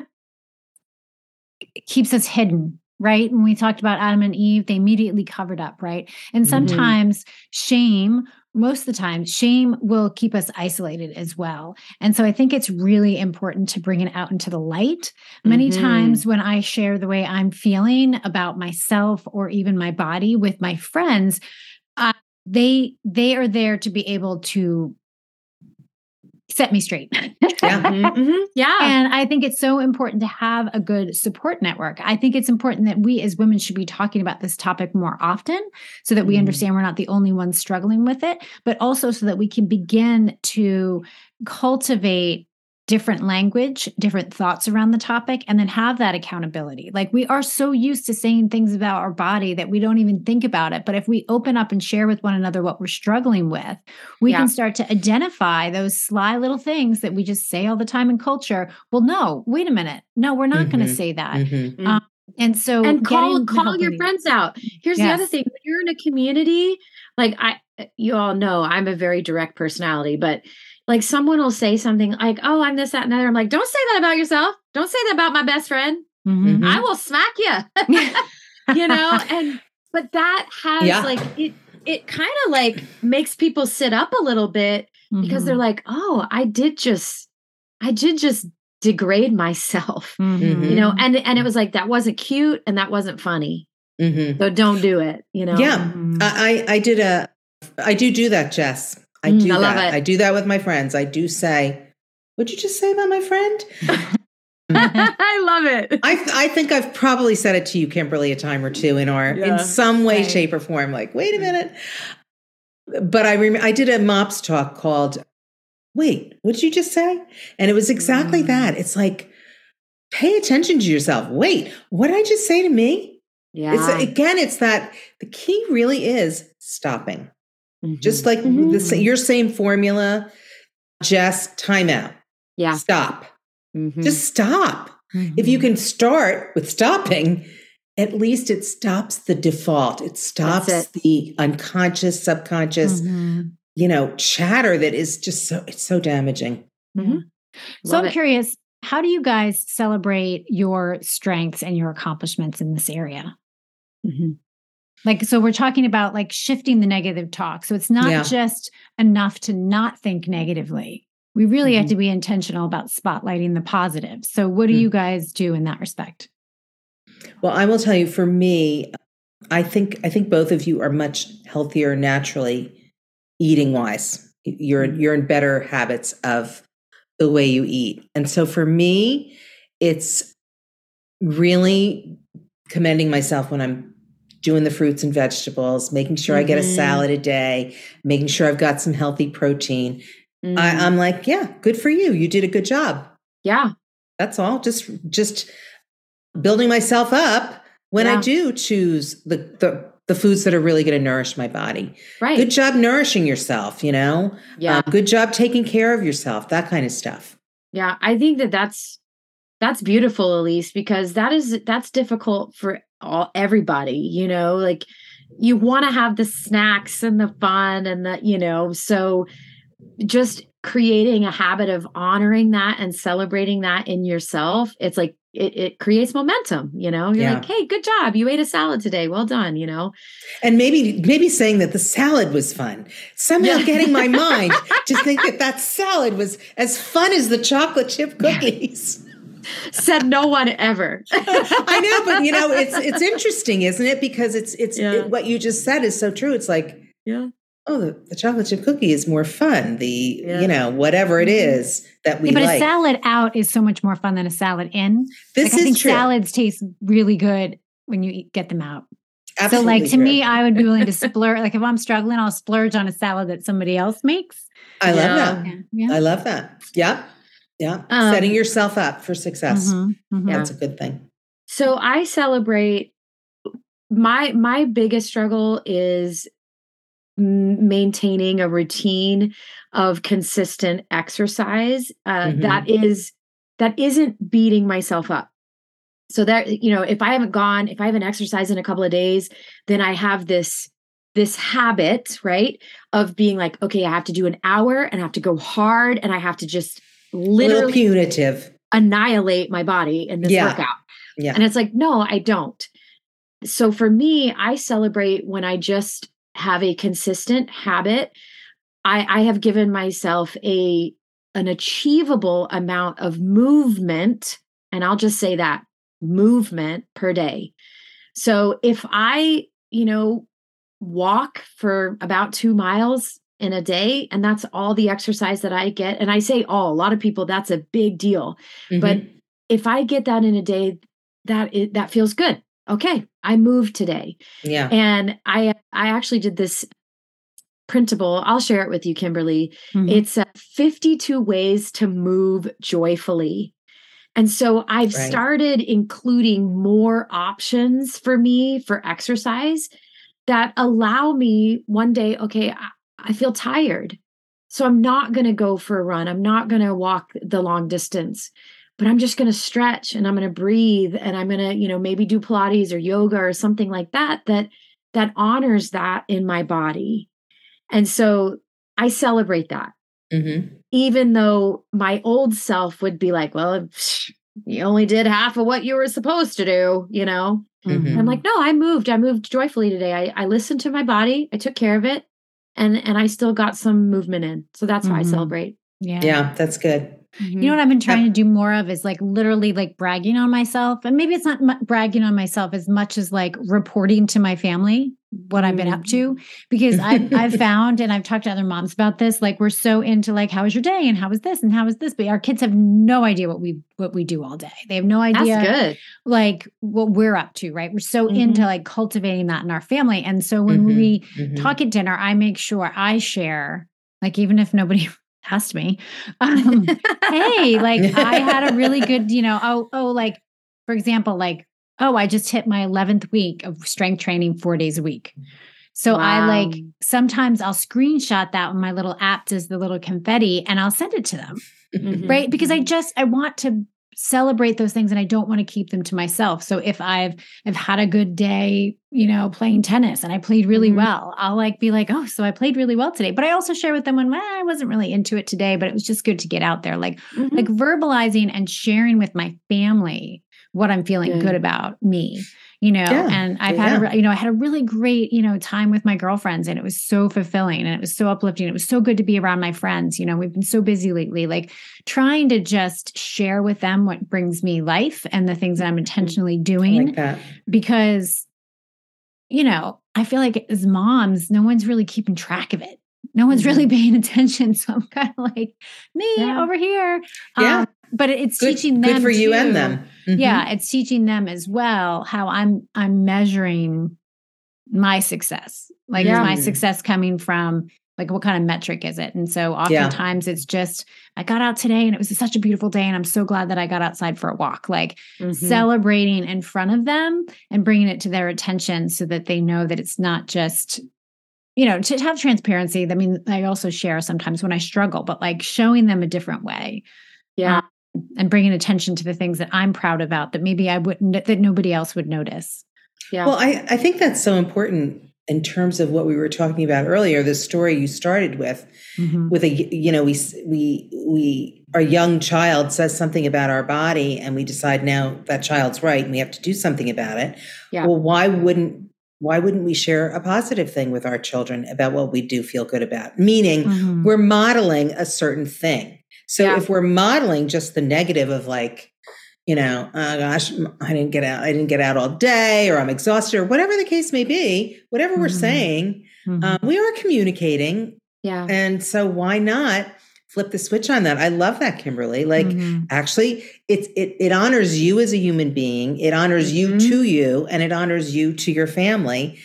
[SPEAKER 1] keeps us hidden, right? When we talked about Adam and Eve, they immediately covered up, right? And
[SPEAKER 3] Mhm.
[SPEAKER 1] sometimes shame, most of the time, shame will keep us isolated as well. And so I think it's really important to bring it out into the light. Many
[SPEAKER 3] Mhm.
[SPEAKER 1] times when I share the way I'm feeling about myself or even my body with my friends, uh, they they are there to be able to set me straight.
[SPEAKER 2] Yeah.
[SPEAKER 3] mm-hmm. Yeah.
[SPEAKER 1] And I think it's so important to have a good support network. I think it's important that we as women should be talking about this topic more often so that we
[SPEAKER 2] Mhm.
[SPEAKER 1] understand we're not the only ones struggling with it, but also so that we can begin to cultivate different language, different thoughts around the topic, and then have that accountability. Like we are so used to saying things about our body that we don't even think about it. But if we open up and share with one another what we're struggling with, we
[SPEAKER 3] Yeah.
[SPEAKER 1] can start to identify those sly little things that we just say all the time in culture. Well, no, wait a minute. No, we're not going
[SPEAKER 2] Mhm.
[SPEAKER 1] to say that.
[SPEAKER 2] Mhm.
[SPEAKER 1] Um, and so
[SPEAKER 3] and call call your friends out. Here's the other thing: when you're in a community, like I, you all know, I'm a very direct personality, but like someone will say something like, "Oh, I'm this, that, and other." I'm like, "Don't say that about yourself. Don't say that about my best friend.
[SPEAKER 1] Mhm.
[SPEAKER 2] Mhm.
[SPEAKER 3] I will smack you." you know, and but that has
[SPEAKER 2] Yeah.
[SPEAKER 3] like it. It kind of like makes people sit up a little bit because
[SPEAKER 1] Mhm.
[SPEAKER 3] they're like, "Oh, I did just, I did just degrade myself."
[SPEAKER 1] Mhm.
[SPEAKER 3] You know, and and it was like that wasn't cute and that wasn't funny.
[SPEAKER 2] Mhm.
[SPEAKER 3] So don't do it, you know?
[SPEAKER 2] Yeah. I, I I did a I do do that, Jess. I
[SPEAKER 3] Mm,
[SPEAKER 2] do
[SPEAKER 3] I
[SPEAKER 2] that.
[SPEAKER 3] it.
[SPEAKER 2] I do that with my friends. I do say, "What'd you just say about my friend?"
[SPEAKER 3] I love it.
[SPEAKER 2] I I think I've probably said it to you, Kimberly, a time or two in our
[SPEAKER 3] Yeah.
[SPEAKER 2] in some way,
[SPEAKER 1] Right.
[SPEAKER 2] shape, or form. Like, wait a minute. But I remember I did a MOPS talk called "Wait, what did you just say?" And it was exactly
[SPEAKER 1] Mm.
[SPEAKER 2] that. It's like, pay attention to yourself. Wait, what did I just say to me?
[SPEAKER 3] Yeah.
[SPEAKER 2] It's again, it's that the key really is stopping.
[SPEAKER 3] Mhm.
[SPEAKER 2] Just like
[SPEAKER 3] Mhm.
[SPEAKER 2] the, your same formula, just time out.
[SPEAKER 3] yeah.
[SPEAKER 2] Stop.
[SPEAKER 3] Mhm.
[SPEAKER 2] Just stop. If you can start with stopping, at least it stops the default. It stops
[SPEAKER 3] it.
[SPEAKER 2] the unconscious, subconscious,
[SPEAKER 1] Mhm.
[SPEAKER 2] you know, chatter that is just so it's so damaging.
[SPEAKER 3] Mhm.
[SPEAKER 1] So I'm
[SPEAKER 3] it.
[SPEAKER 1] curious, how do you guys celebrate your strengths and your accomplishments in this area?
[SPEAKER 3] Mhm.
[SPEAKER 1] Like, so we're talking about like shifting the negative talk. So it's not
[SPEAKER 2] Yeah.
[SPEAKER 1] just enough to not think negatively. We really have
[SPEAKER 3] Mhm.
[SPEAKER 1] to be intentional about spotlighting the positive. So, what do
[SPEAKER 2] Mm.
[SPEAKER 1] you guys do in that respect?
[SPEAKER 2] Well, I will tell you for me, I think I think both of you are much healthier naturally eating wise. You're you're in better habits of the way you eat. And so for me, it's really commending myself when I'm doing the fruits and vegetables, making sure I get a
[SPEAKER 3] Mhm.
[SPEAKER 2] salad a day, making sure I've got some healthy protein.
[SPEAKER 3] Mhm.
[SPEAKER 2] I, I'm like, yeah, good for you. You did a good job.
[SPEAKER 3] yeah.
[SPEAKER 2] That's all. Just just building myself up when I do choose the the, the foods that are really going to nourish my body.
[SPEAKER 3] Right.
[SPEAKER 2] Good job nourishing yourself. You know,
[SPEAKER 3] yeah.
[SPEAKER 2] Um, good job taking care of yourself. That kind of stuff.
[SPEAKER 3] Yeah, I think that that's that's beautiful, Elise, because that is that's difficult for all everybody. You know, like you want to have the snacks and the fun and the you know, so just creating a habit of honoring that and celebrating that in yourself. It's like it, it creates momentum. You know, you're
[SPEAKER 2] Yeah.
[SPEAKER 3] like, hey, good job, you ate a salad today. Well done. You know,
[SPEAKER 2] And maybe maybe saying that the salad was fun. Somehow
[SPEAKER 3] Yeah.
[SPEAKER 2] getting my mind to think that that salad was as fun as the chocolate chip cookies.
[SPEAKER 3] Said no one ever.
[SPEAKER 2] I know, but you know, it's it's interesting, isn't it? Because it's it's
[SPEAKER 3] Yeah.
[SPEAKER 2] it- what you just said is so true. It's like
[SPEAKER 3] yeah.
[SPEAKER 2] oh, the, the chocolate chip cookie is more fun. The
[SPEAKER 3] Yeah.
[SPEAKER 2] you know whatever it
[SPEAKER 3] Mhm.
[SPEAKER 2] that we
[SPEAKER 1] Yeah, but
[SPEAKER 2] like.
[SPEAKER 1] a salad out is so much more fun than a salad in.
[SPEAKER 2] this
[SPEAKER 1] like, I think
[SPEAKER 2] true.
[SPEAKER 1] salads taste really good when you eat, get them out. so, like to
[SPEAKER 2] true.
[SPEAKER 1] me, I would be willing to splurge. like if I'm struggling, I'll splurge on a salad that somebody else makes.
[SPEAKER 2] I love that.
[SPEAKER 1] Yeah, yeah.
[SPEAKER 2] I love that. Yeah, yeah.
[SPEAKER 3] Um,
[SPEAKER 2] Setting yourself up for success.
[SPEAKER 1] Mhm, mhm.
[SPEAKER 3] Yeah.
[SPEAKER 2] That's a good thing.
[SPEAKER 3] So I celebrate my my biggest struggle is maintaining a routine of consistent exercise uh,
[SPEAKER 2] Mhm.
[SPEAKER 3] that is that isn't beating myself up so that you know if i haven't gone if i haven't exercised in a couple of days then i have this this habit right of being like okay i have to do an hour and i have to go hard and i have to just literally
[SPEAKER 2] punitive.
[SPEAKER 3] annihilate my body in this
[SPEAKER 2] Yeah.
[SPEAKER 3] workout.
[SPEAKER 2] Yeah.
[SPEAKER 3] And it's like, no, I don't. So for me, I celebrate when I just have a consistent habit. I, I have given myself a an achievable amount of movement, and I'll just say that movement per day. So if I, you know, walk for about two miles in a day and that's all the exercise that I get. And I say all, a lot of people, that's a big deal. Mm-hmm. But if I get that in a day, that it, that feels good. Okay, I moved today.
[SPEAKER 2] Yeah.
[SPEAKER 3] And I I actually did this printable. I'll share it with you, Kimberly. Mm-hmm. It's uh, 52 ways to move joyfully. And so I've right. started including more options for me for exercise that allow me one day, okay, I, feel tired. So I'm not going to go for a run. I'm not going to walk the long distance, but I'm just going to stretch and I'm going to breathe and I'm going to, you know, maybe do Pilates or yoga or something like that that that honors that in my body. And so I celebrate that. Mm-hmm. Even though my old self would be like, well, you only did half of what you were supposed to do, you know? Mm-hmm. I'm like, no, I moved. I moved joyfully today. I, I listened to my body. I took care of it and and I still got some movement in. So that's mm-hmm. why I celebrate.
[SPEAKER 2] Yeah. Yeah, that's good.
[SPEAKER 1] Mm-hmm. You know what I've been trying to do more of is like literally like bragging on myself. And maybe it's not m- bragging on myself as much as like reporting to my family what I've been up to mm. because I've, I've found and I've talked to other moms about this like we're so into like how was your day and how was this and how was this but our kids have no idea what we what we do all day they have no idea
[SPEAKER 3] That's good.
[SPEAKER 1] like what we're up to right we're so mm-hmm. into like cultivating that in our family and so when mm-hmm. we mm-hmm. talk at dinner I make sure I share like even if nobody asked me um, hey like I had a really good you know oh oh like for example like oh, I just hit my 11th week of strength training four days a week. So wow. I like sometimes I'll screenshot that when my little app does the little confetti and I'll send it to them. Mm-hmm. Right. Because I just I want to celebrate those things and I don't want to keep them to myself. So if I've I've had a good day, you know, playing tennis and I played really mm-hmm. well, I'll like be like, "Oh, so I played really well today." But I also share with them when well, I wasn't really into it today, but it was just good to get out there. Like mm-hmm. like verbalizing and sharing with my family what I'm feeling good about me, you know. Yeah. And I've yeah. had, a, you know, I had a really great, you know, time with my girlfriends and it was so fulfilling and it was so uplifting. It was so good to be around my friends. You know, we've been so busy lately, like trying to just share with them what brings me life and the things that I'm mm-hmm. intentionally doing. Like because, you know, I feel like as moms, no one's really keeping track of it no one's really mm-hmm. paying attention. So I'm kind of like me yeah. over here.
[SPEAKER 2] Yeah.
[SPEAKER 1] Um, but it's good, teaching them
[SPEAKER 2] good for you too. and them.
[SPEAKER 1] Mm-hmm. Yeah, it's teaching them as well how I'm I'm measuring my success. Like yeah. is my success coming from like what kind of metric is it? And so oftentimes yeah. it's just I got out today and it was such a beautiful day and I'm so glad that I got outside for a walk. Like mm-hmm. celebrating in front of them and bringing it to their attention so that they know that it's not just you know to have transparency i mean i also share sometimes when i struggle but like showing them a different way
[SPEAKER 3] yeah um,
[SPEAKER 1] and bringing attention to the things that I'm proud about that maybe I wouldn't, that nobody else would notice.
[SPEAKER 2] Yeah. Well, I, I think that's so important in terms of what we were talking about earlier, the story you started with, mm-hmm. with a, you know, we, we, we, our young child says something about our body and we decide now that child's right and we have to do something about it. Yeah. Well, why wouldn't, why wouldn't we share a positive thing with our children about what we do feel good about? Meaning mm-hmm. we're modeling a certain thing. So yeah. if we're modeling just the negative of like, you know, oh gosh, I didn't get out, I didn't get out all day, or I'm exhausted, or whatever the case may be, whatever mm-hmm. we're saying, mm-hmm. um, we are communicating.
[SPEAKER 3] Yeah.
[SPEAKER 2] And so why not flip the switch on that? I love that, Kimberly. Like mm-hmm. actually, it's it it honors you as a human being, it honors you mm-hmm. to you, and it honors you to your family.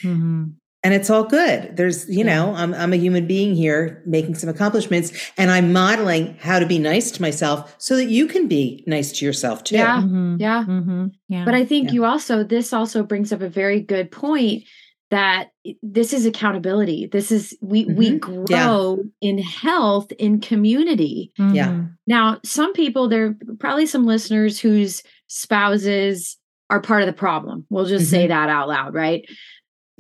[SPEAKER 2] And it's all good. There's, you know, I'm, I'm a human being here making some accomplishments and I'm modeling how to be nice to myself so that you can be nice to yourself too.
[SPEAKER 3] Yeah. Mm-hmm. Yeah. Mm-hmm. yeah. But I think yeah. you also, this also brings up a very good point that this is accountability. This is, we, mm-hmm. we grow yeah. in health in community.
[SPEAKER 2] Yeah.
[SPEAKER 3] Mm-hmm. Now, some people, there are probably some listeners whose spouses are part of the problem. We'll just say mm-hmm. that out loud, right?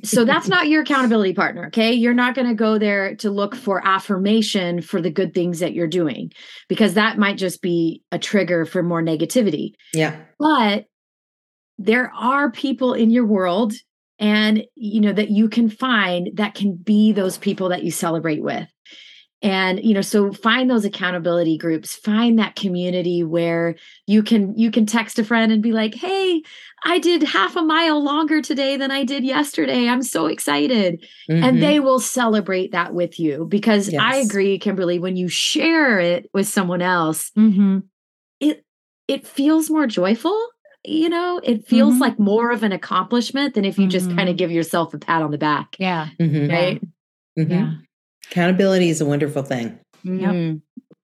[SPEAKER 3] So that's not your accountability partner. Okay. You're not going to go there to look for affirmation for the good things that you're doing because that might just be a trigger for more negativity.
[SPEAKER 2] Yeah.
[SPEAKER 3] But there are people in your world and you know that you can find that can be those people that you celebrate with and you know so find those accountability groups find that community where you can you can text a friend and be like hey i did half a mile longer today than i did yesterday i'm so excited mm-hmm. and they will celebrate that with you because yes. i agree kimberly when you share it with someone else mm-hmm. it it feels more joyful you know it feels mm-hmm. like more of an accomplishment than if you just kind of mm-hmm. give yourself a pat on the back
[SPEAKER 1] yeah
[SPEAKER 2] mm-hmm.
[SPEAKER 3] right
[SPEAKER 2] mm-hmm. yeah Accountability is a wonderful thing.
[SPEAKER 1] Yep.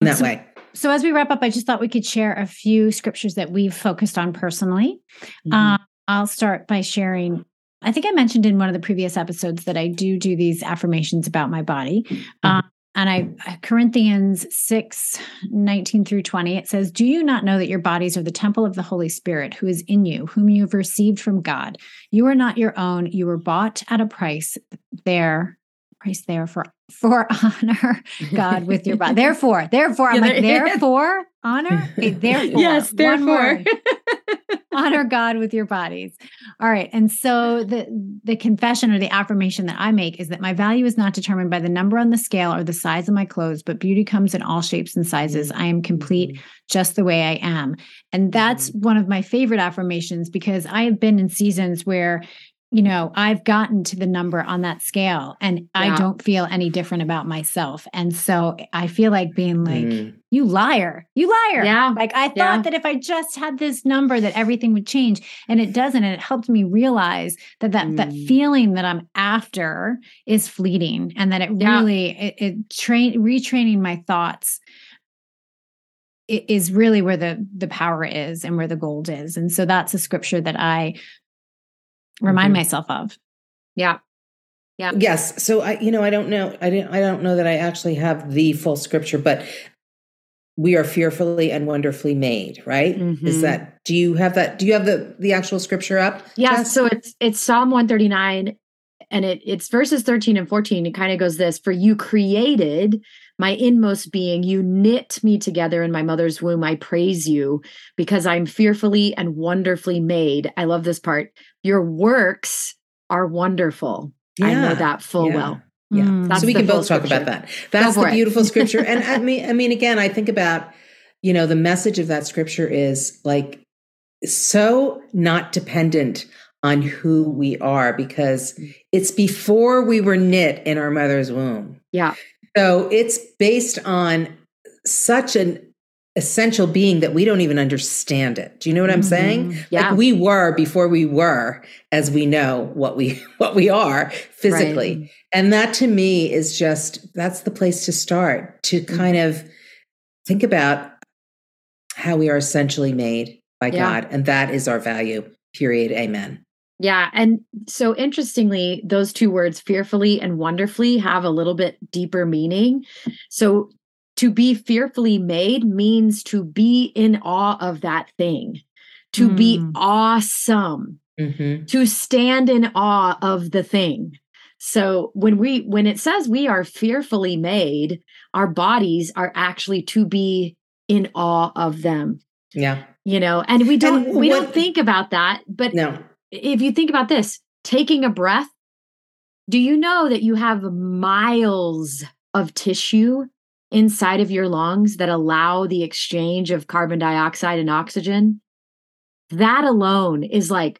[SPEAKER 2] That
[SPEAKER 1] so,
[SPEAKER 2] way.
[SPEAKER 1] So, as we wrap up, I just thought we could share a few scriptures that we've focused on personally. Mm-hmm. Uh, I'll start by sharing. I think I mentioned in one of the previous episodes that I do do these affirmations about my body. Mm-hmm. Uh, and I, Corinthians 6, 19 through 20, it says, Do you not know that your bodies are the temple of the Holy Spirit who is in you, whom you have received from God? You are not your own. You were bought at a price. There, price there for for honor God with your body. Therefore, therefore, I'm like, therefore, honor. Okay, therefore,
[SPEAKER 3] yes, therefore,
[SPEAKER 1] honor God with your bodies. All right, and so the the confession or the affirmation that I make is that my value is not determined by the number on the scale or the size of my clothes, but beauty comes in all shapes and sizes. I am complete mm-hmm. just the way I am, and that's mm-hmm. one of my favorite affirmations because I have been in seasons where you know, I've gotten to the number on that scale and yeah. I don't feel any different about myself. And so I feel like being like, mm. you liar, you liar.
[SPEAKER 3] Yeah.
[SPEAKER 1] Like I thought yeah. that if I just had this number that everything would change and it doesn't. And it helped me realize that that, mm. that feeling that I'm after is fleeting and that it yeah. really, it, it train, retraining my thoughts is really where the the power is and where the gold is and so that's a scripture that i remind mm-hmm. myself of.
[SPEAKER 3] Yeah. Yeah.
[SPEAKER 2] Yes. So I, you know, I don't know. I didn't, I don't know that I actually have the full scripture, but we are fearfully and wonderfully made, right? Mm-hmm. Is that, do you have that? Do you have the, the actual scripture up?
[SPEAKER 3] Yeah. Jess? So it's, it's Psalm 139 and it, it's verses 13 and 14. It kind of goes this, for you created my inmost being, you knit me together in my mother's womb. I praise you because I'm fearfully and wonderfully made. I love this part. Your works are wonderful. Yeah, I know that full
[SPEAKER 2] yeah,
[SPEAKER 3] well.
[SPEAKER 2] Yeah. Mm, so we can both talk about that. That's the beautiful scripture. And I mean, I mean, again, I think about, you know, the message of that scripture is like so not dependent on who we are because mm. it's before we were knit in our mother's womb.
[SPEAKER 3] Yeah.
[SPEAKER 2] So it's based on such an essential being that we don't even understand it. Do you know what I'm mm-hmm. saying?
[SPEAKER 3] Yeah.
[SPEAKER 2] Like we were before we were as we know what we what we are physically. Right. And that to me is just that's the place to start to mm-hmm. kind of think about how we are essentially made by yeah. God and that is our value. Period. Amen.
[SPEAKER 3] Yeah. And so interestingly, those two words, fearfully and wonderfully, have a little bit deeper meaning. So to be fearfully made means to be in awe of that thing, to mm. be awesome, mm-hmm. to stand in awe of the thing. So when we when it says we are fearfully made, our bodies are actually to be in awe of them.
[SPEAKER 2] Yeah.
[SPEAKER 3] You know, and we don't and we don't think about that, but
[SPEAKER 2] no
[SPEAKER 3] if you think about this, taking a breath, do you know that you have miles of tissue inside of your lungs that allow the exchange of carbon dioxide and oxygen? That alone is like,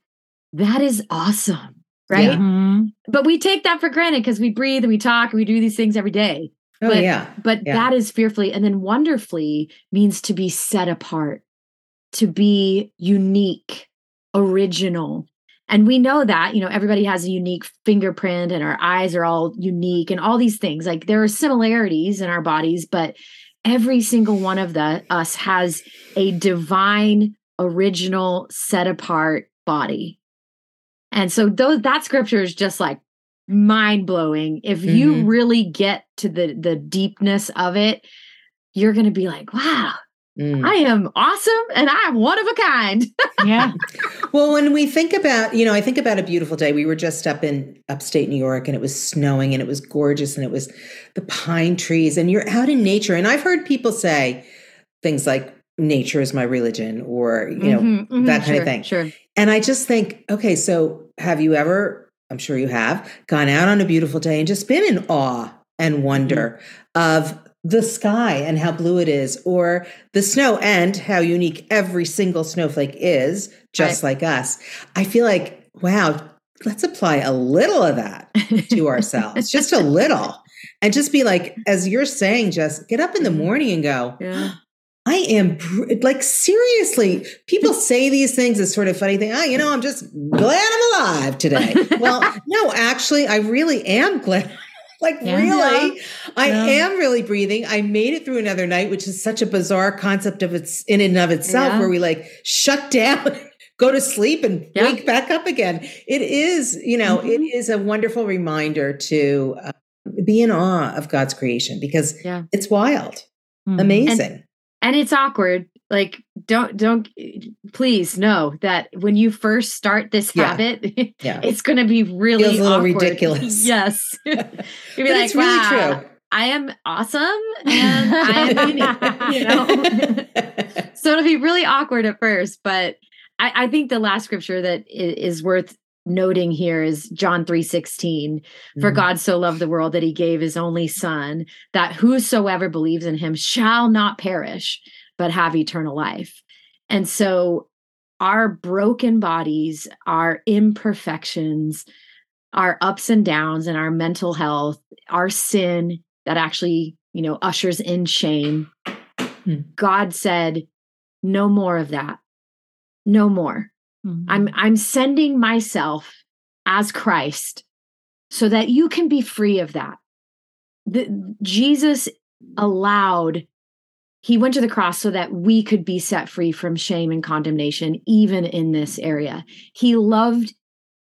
[SPEAKER 3] that is awesome, right? Yeah. Mm-hmm. But we take that for granted because we breathe and we talk and we do these things every day.
[SPEAKER 2] Oh,
[SPEAKER 3] but,
[SPEAKER 2] yeah.
[SPEAKER 3] But
[SPEAKER 2] yeah.
[SPEAKER 3] that is fearfully and then wonderfully means to be set apart, to be unique, original, and we know that, you know, everybody has a unique fingerprint and our eyes are all unique and all these things. Like there are similarities in our bodies, but every single one of the us has a divine, original, set apart body. And so those that scripture is just like mind blowing. If mm-hmm. you really get to the the deepness of it, you're going to be like, wow, Mm. I am awesome and I'm one of a kind.
[SPEAKER 1] yeah.
[SPEAKER 2] Well, when we think about, you know, I think about a beautiful day. We were just up in upstate New York and it was snowing and it was gorgeous and it was the pine trees and you're out in nature. And I've heard people say things like, nature is my religion or, you know, mm-hmm, mm-hmm, that kind
[SPEAKER 3] sure,
[SPEAKER 2] of thing.
[SPEAKER 3] Sure.
[SPEAKER 2] And I just think, okay, so have you ever, I'm sure you have, gone out on a beautiful day and just been in awe and wonder of the sky and how blue it is, or the snow and how unique every single snowflake is, just right. like us. I feel like, wow, let's apply a little of that to ourselves, just a little. And just be like, as you're saying, just get up in the mm-hmm. morning and go, yeah. I am like seriously. People say these things as sort of funny thing. Oh, you know, I'm just glad I'm alive today. well, no, actually, I really am glad like yeah. really yeah. i yeah. am really breathing i made it through another night which is such a bizarre concept of its in and of itself where we like shut down go to sleep and wake back up again it is you know mm-hmm. it is a wonderful reminder to uh, be in awe of god's creation because it's wild mm-hmm. amazing
[SPEAKER 3] and, and it's awkward like don't don't please know that when you first start this yeah. habit yeah. it's going to be really
[SPEAKER 2] Feels a little awkward. ridiculous
[SPEAKER 3] yes you'll be like it's really wow, true I am awesome and I am unique, you know. so it'll be really awkward at first, but I, I think the last scripture that is worth noting here is John 3:16 for mm-hmm. God so loved the world that he gave his only son that whosoever believes in him shall not perish but have eternal life. And so our broken bodies, our imperfections, our ups and downs and our mental health, our sin that actually, you know, ushers in shame. Hmm. God said, no more of that. No more. Mm-hmm. I'm I'm sending myself as Christ so that you can be free of that. The, Jesus allowed he went to the cross so that we could be set free from shame and condemnation, even in this area. He loved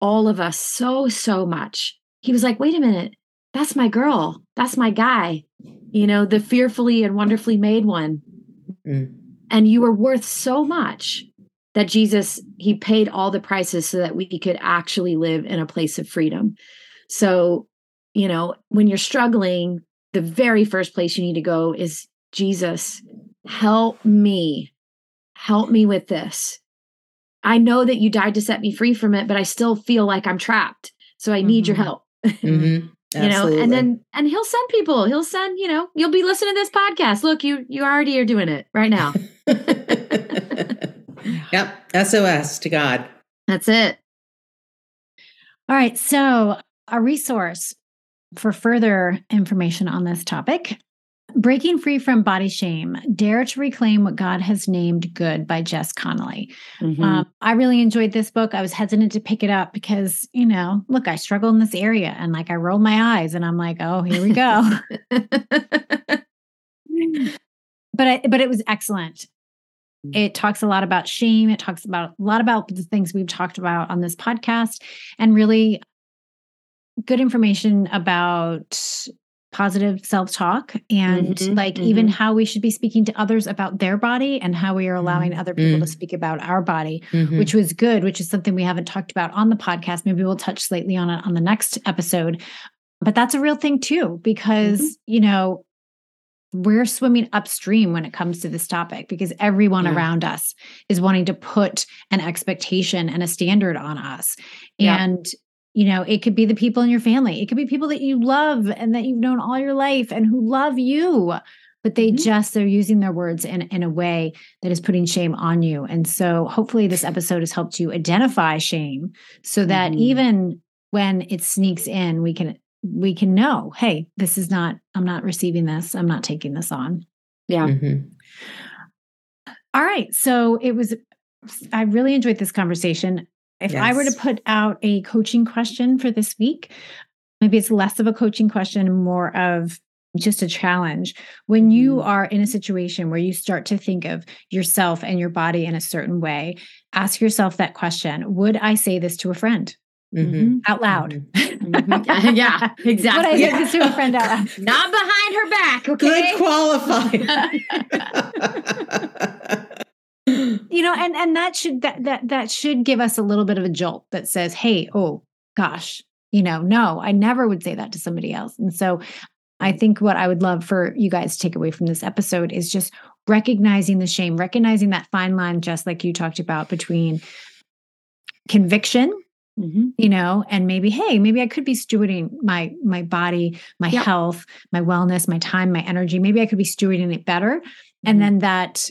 [SPEAKER 3] all of us so, so much. He was like, wait a minute, that's my girl. That's my guy, you know, the fearfully and wonderfully made one. Mm. And you were worth so much that Jesus, he paid all the prices so that we could actually live in a place of freedom. So, you know, when you're struggling, the very first place you need to go is Jesus, help me. Help me with this. I know that you died to set me free from it, but I still feel like I'm trapped. So I need mm-hmm. your help. Mm-hmm. you know, and then and he'll send people. He'll send, you know, you'll be listening to this podcast. Look, you you already are doing it right now.
[SPEAKER 2] yep. SOS to God.
[SPEAKER 3] That's it.
[SPEAKER 1] All right. So a resource for further information on this topic Breaking Free from Body Shame Dare to Reclaim What God Has Named Good by Jess Connolly. Mm-hmm. Um, I really enjoyed this book. I was hesitant to pick it up because, you know, look, I struggle in this area and like I roll my eyes and I'm like, oh, here we go. but I, but it was excellent. Mm. It talks a lot about shame. It talks about a lot about the things we've talked about on this podcast and really good information about positive self-talk and mm-hmm, like mm-hmm. even how we should be speaking to others about their body and how we are allowing mm-hmm. other people to mm. speak about our body mm-hmm. which was good which is something we haven't talked about on the podcast maybe we'll touch slightly on it on the next episode but that's a real thing too because mm-hmm. you know we're swimming upstream when it comes to this topic because everyone yeah. around us is wanting to put an expectation and a standard on us yeah. and you know it could be the people in your family. It could be people that you love and that you've known all your life and who love you but they mm-hmm. just they're using their words in, in a way that is putting shame on you. And so hopefully this episode has helped you identify shame so that mm-hmm. even when it sneaks in we can we can know hey this is not i'm not receiving this. I'm not taking this on.
[SPEAKER 3] Yeah. Mm-hmm.
[SPEAKER 1] All right. So it was i really enjoyed this conversation if yes. I were to put out a coaching question for this week, maybe it's less of a coaching question, and more of just a challenge. When you mm-hmm. are in a situation where you start to think of yourself and your body in a certain way, ask yourself that question Would I say this to a friend? Mm-hmm. Out loud.
[SPEAKER 3] Mm-hmm. yeah, exactly. Would I
[SPEAKER 1] say this to a friend out loud?
[SPEAKER 3] Not behind her back. Okay.
[SPEAKER 2] Good
[SPEAKER 1] qualified. you know and and that should that that that should give us a little bit of a jolt that says hey oh gosh you know no i never would say that to somebody else and so i think what i would love for you guys to take away from this episode is just recognizing the shame recognizing that fine line just like you talked about between conviction Mm-hmm. you know and maybe hey maybe i could be stewarding my my body my yep. health my wellness my time my energy maybe i could be stewarding it better mm-hmm. and then that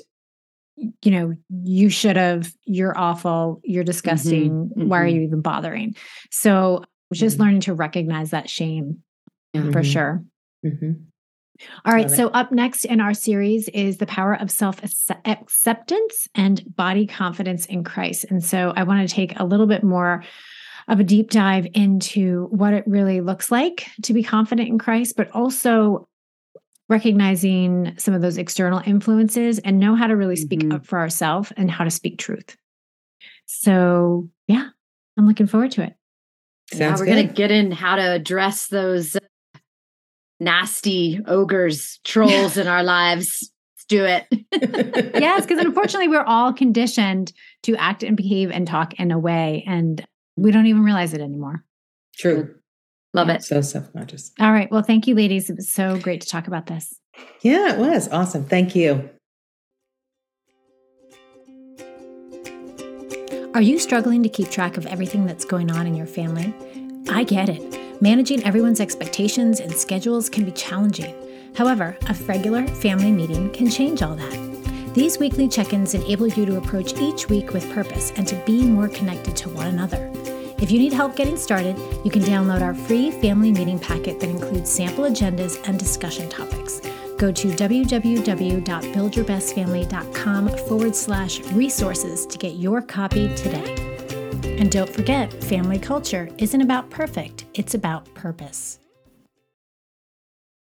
[SPEAKER 1] you know you should have you're awful you're disgusting mm-hmm. why are mm-hmm. you even bothering so just mm-hmm. learning to recognize that shame for sure all right. So, up next in our series is the power of self acceptance and body confidence in Christ. And so, I want to take a little bit more of a deep dive into what it really looks like to be confident in Christ, but also recognizing some of those external influences and know how to really speak mm-hmm. up for ourselves and how to speak truth. So, yeah, I'm looking forward to it.
[SPEAKER 3] Sounds yeah, we're going to get in how to address those nasty ogres, trolls in our lives. Let's do it.
[SPEAKER 1] yes, because unfortunately, we're all conditioned to act and behave and talk in a way, and we don't even realize it anymore.
[SPEAKER 2] True.
[SPEAKER 3] Love it.
[SPEAKER 2] So self conscious.
[SPEAKER 1] All right. Well, thank you, ladies. It was so great to talk about this.
[SPEAKER 2] Yeah, it was awesome. Thank you.
[SPEAKER 1] Are you struggling to keep track of everything that's going on in your family? I get it. Managing everyone's expectations and schedules can be challenging. However, a regular family meeting can change all that. These weekly check ins enable you to approach each week with purpose and to be more connected to one another. If you need help getting started, you can download our free family meeting packet that includes sample agendas and discussion topics. Go to www.buildyourbestfamily.com forward slash resources to get your copy today. And don't forget, family culture isn't about perfect, it's about purpose.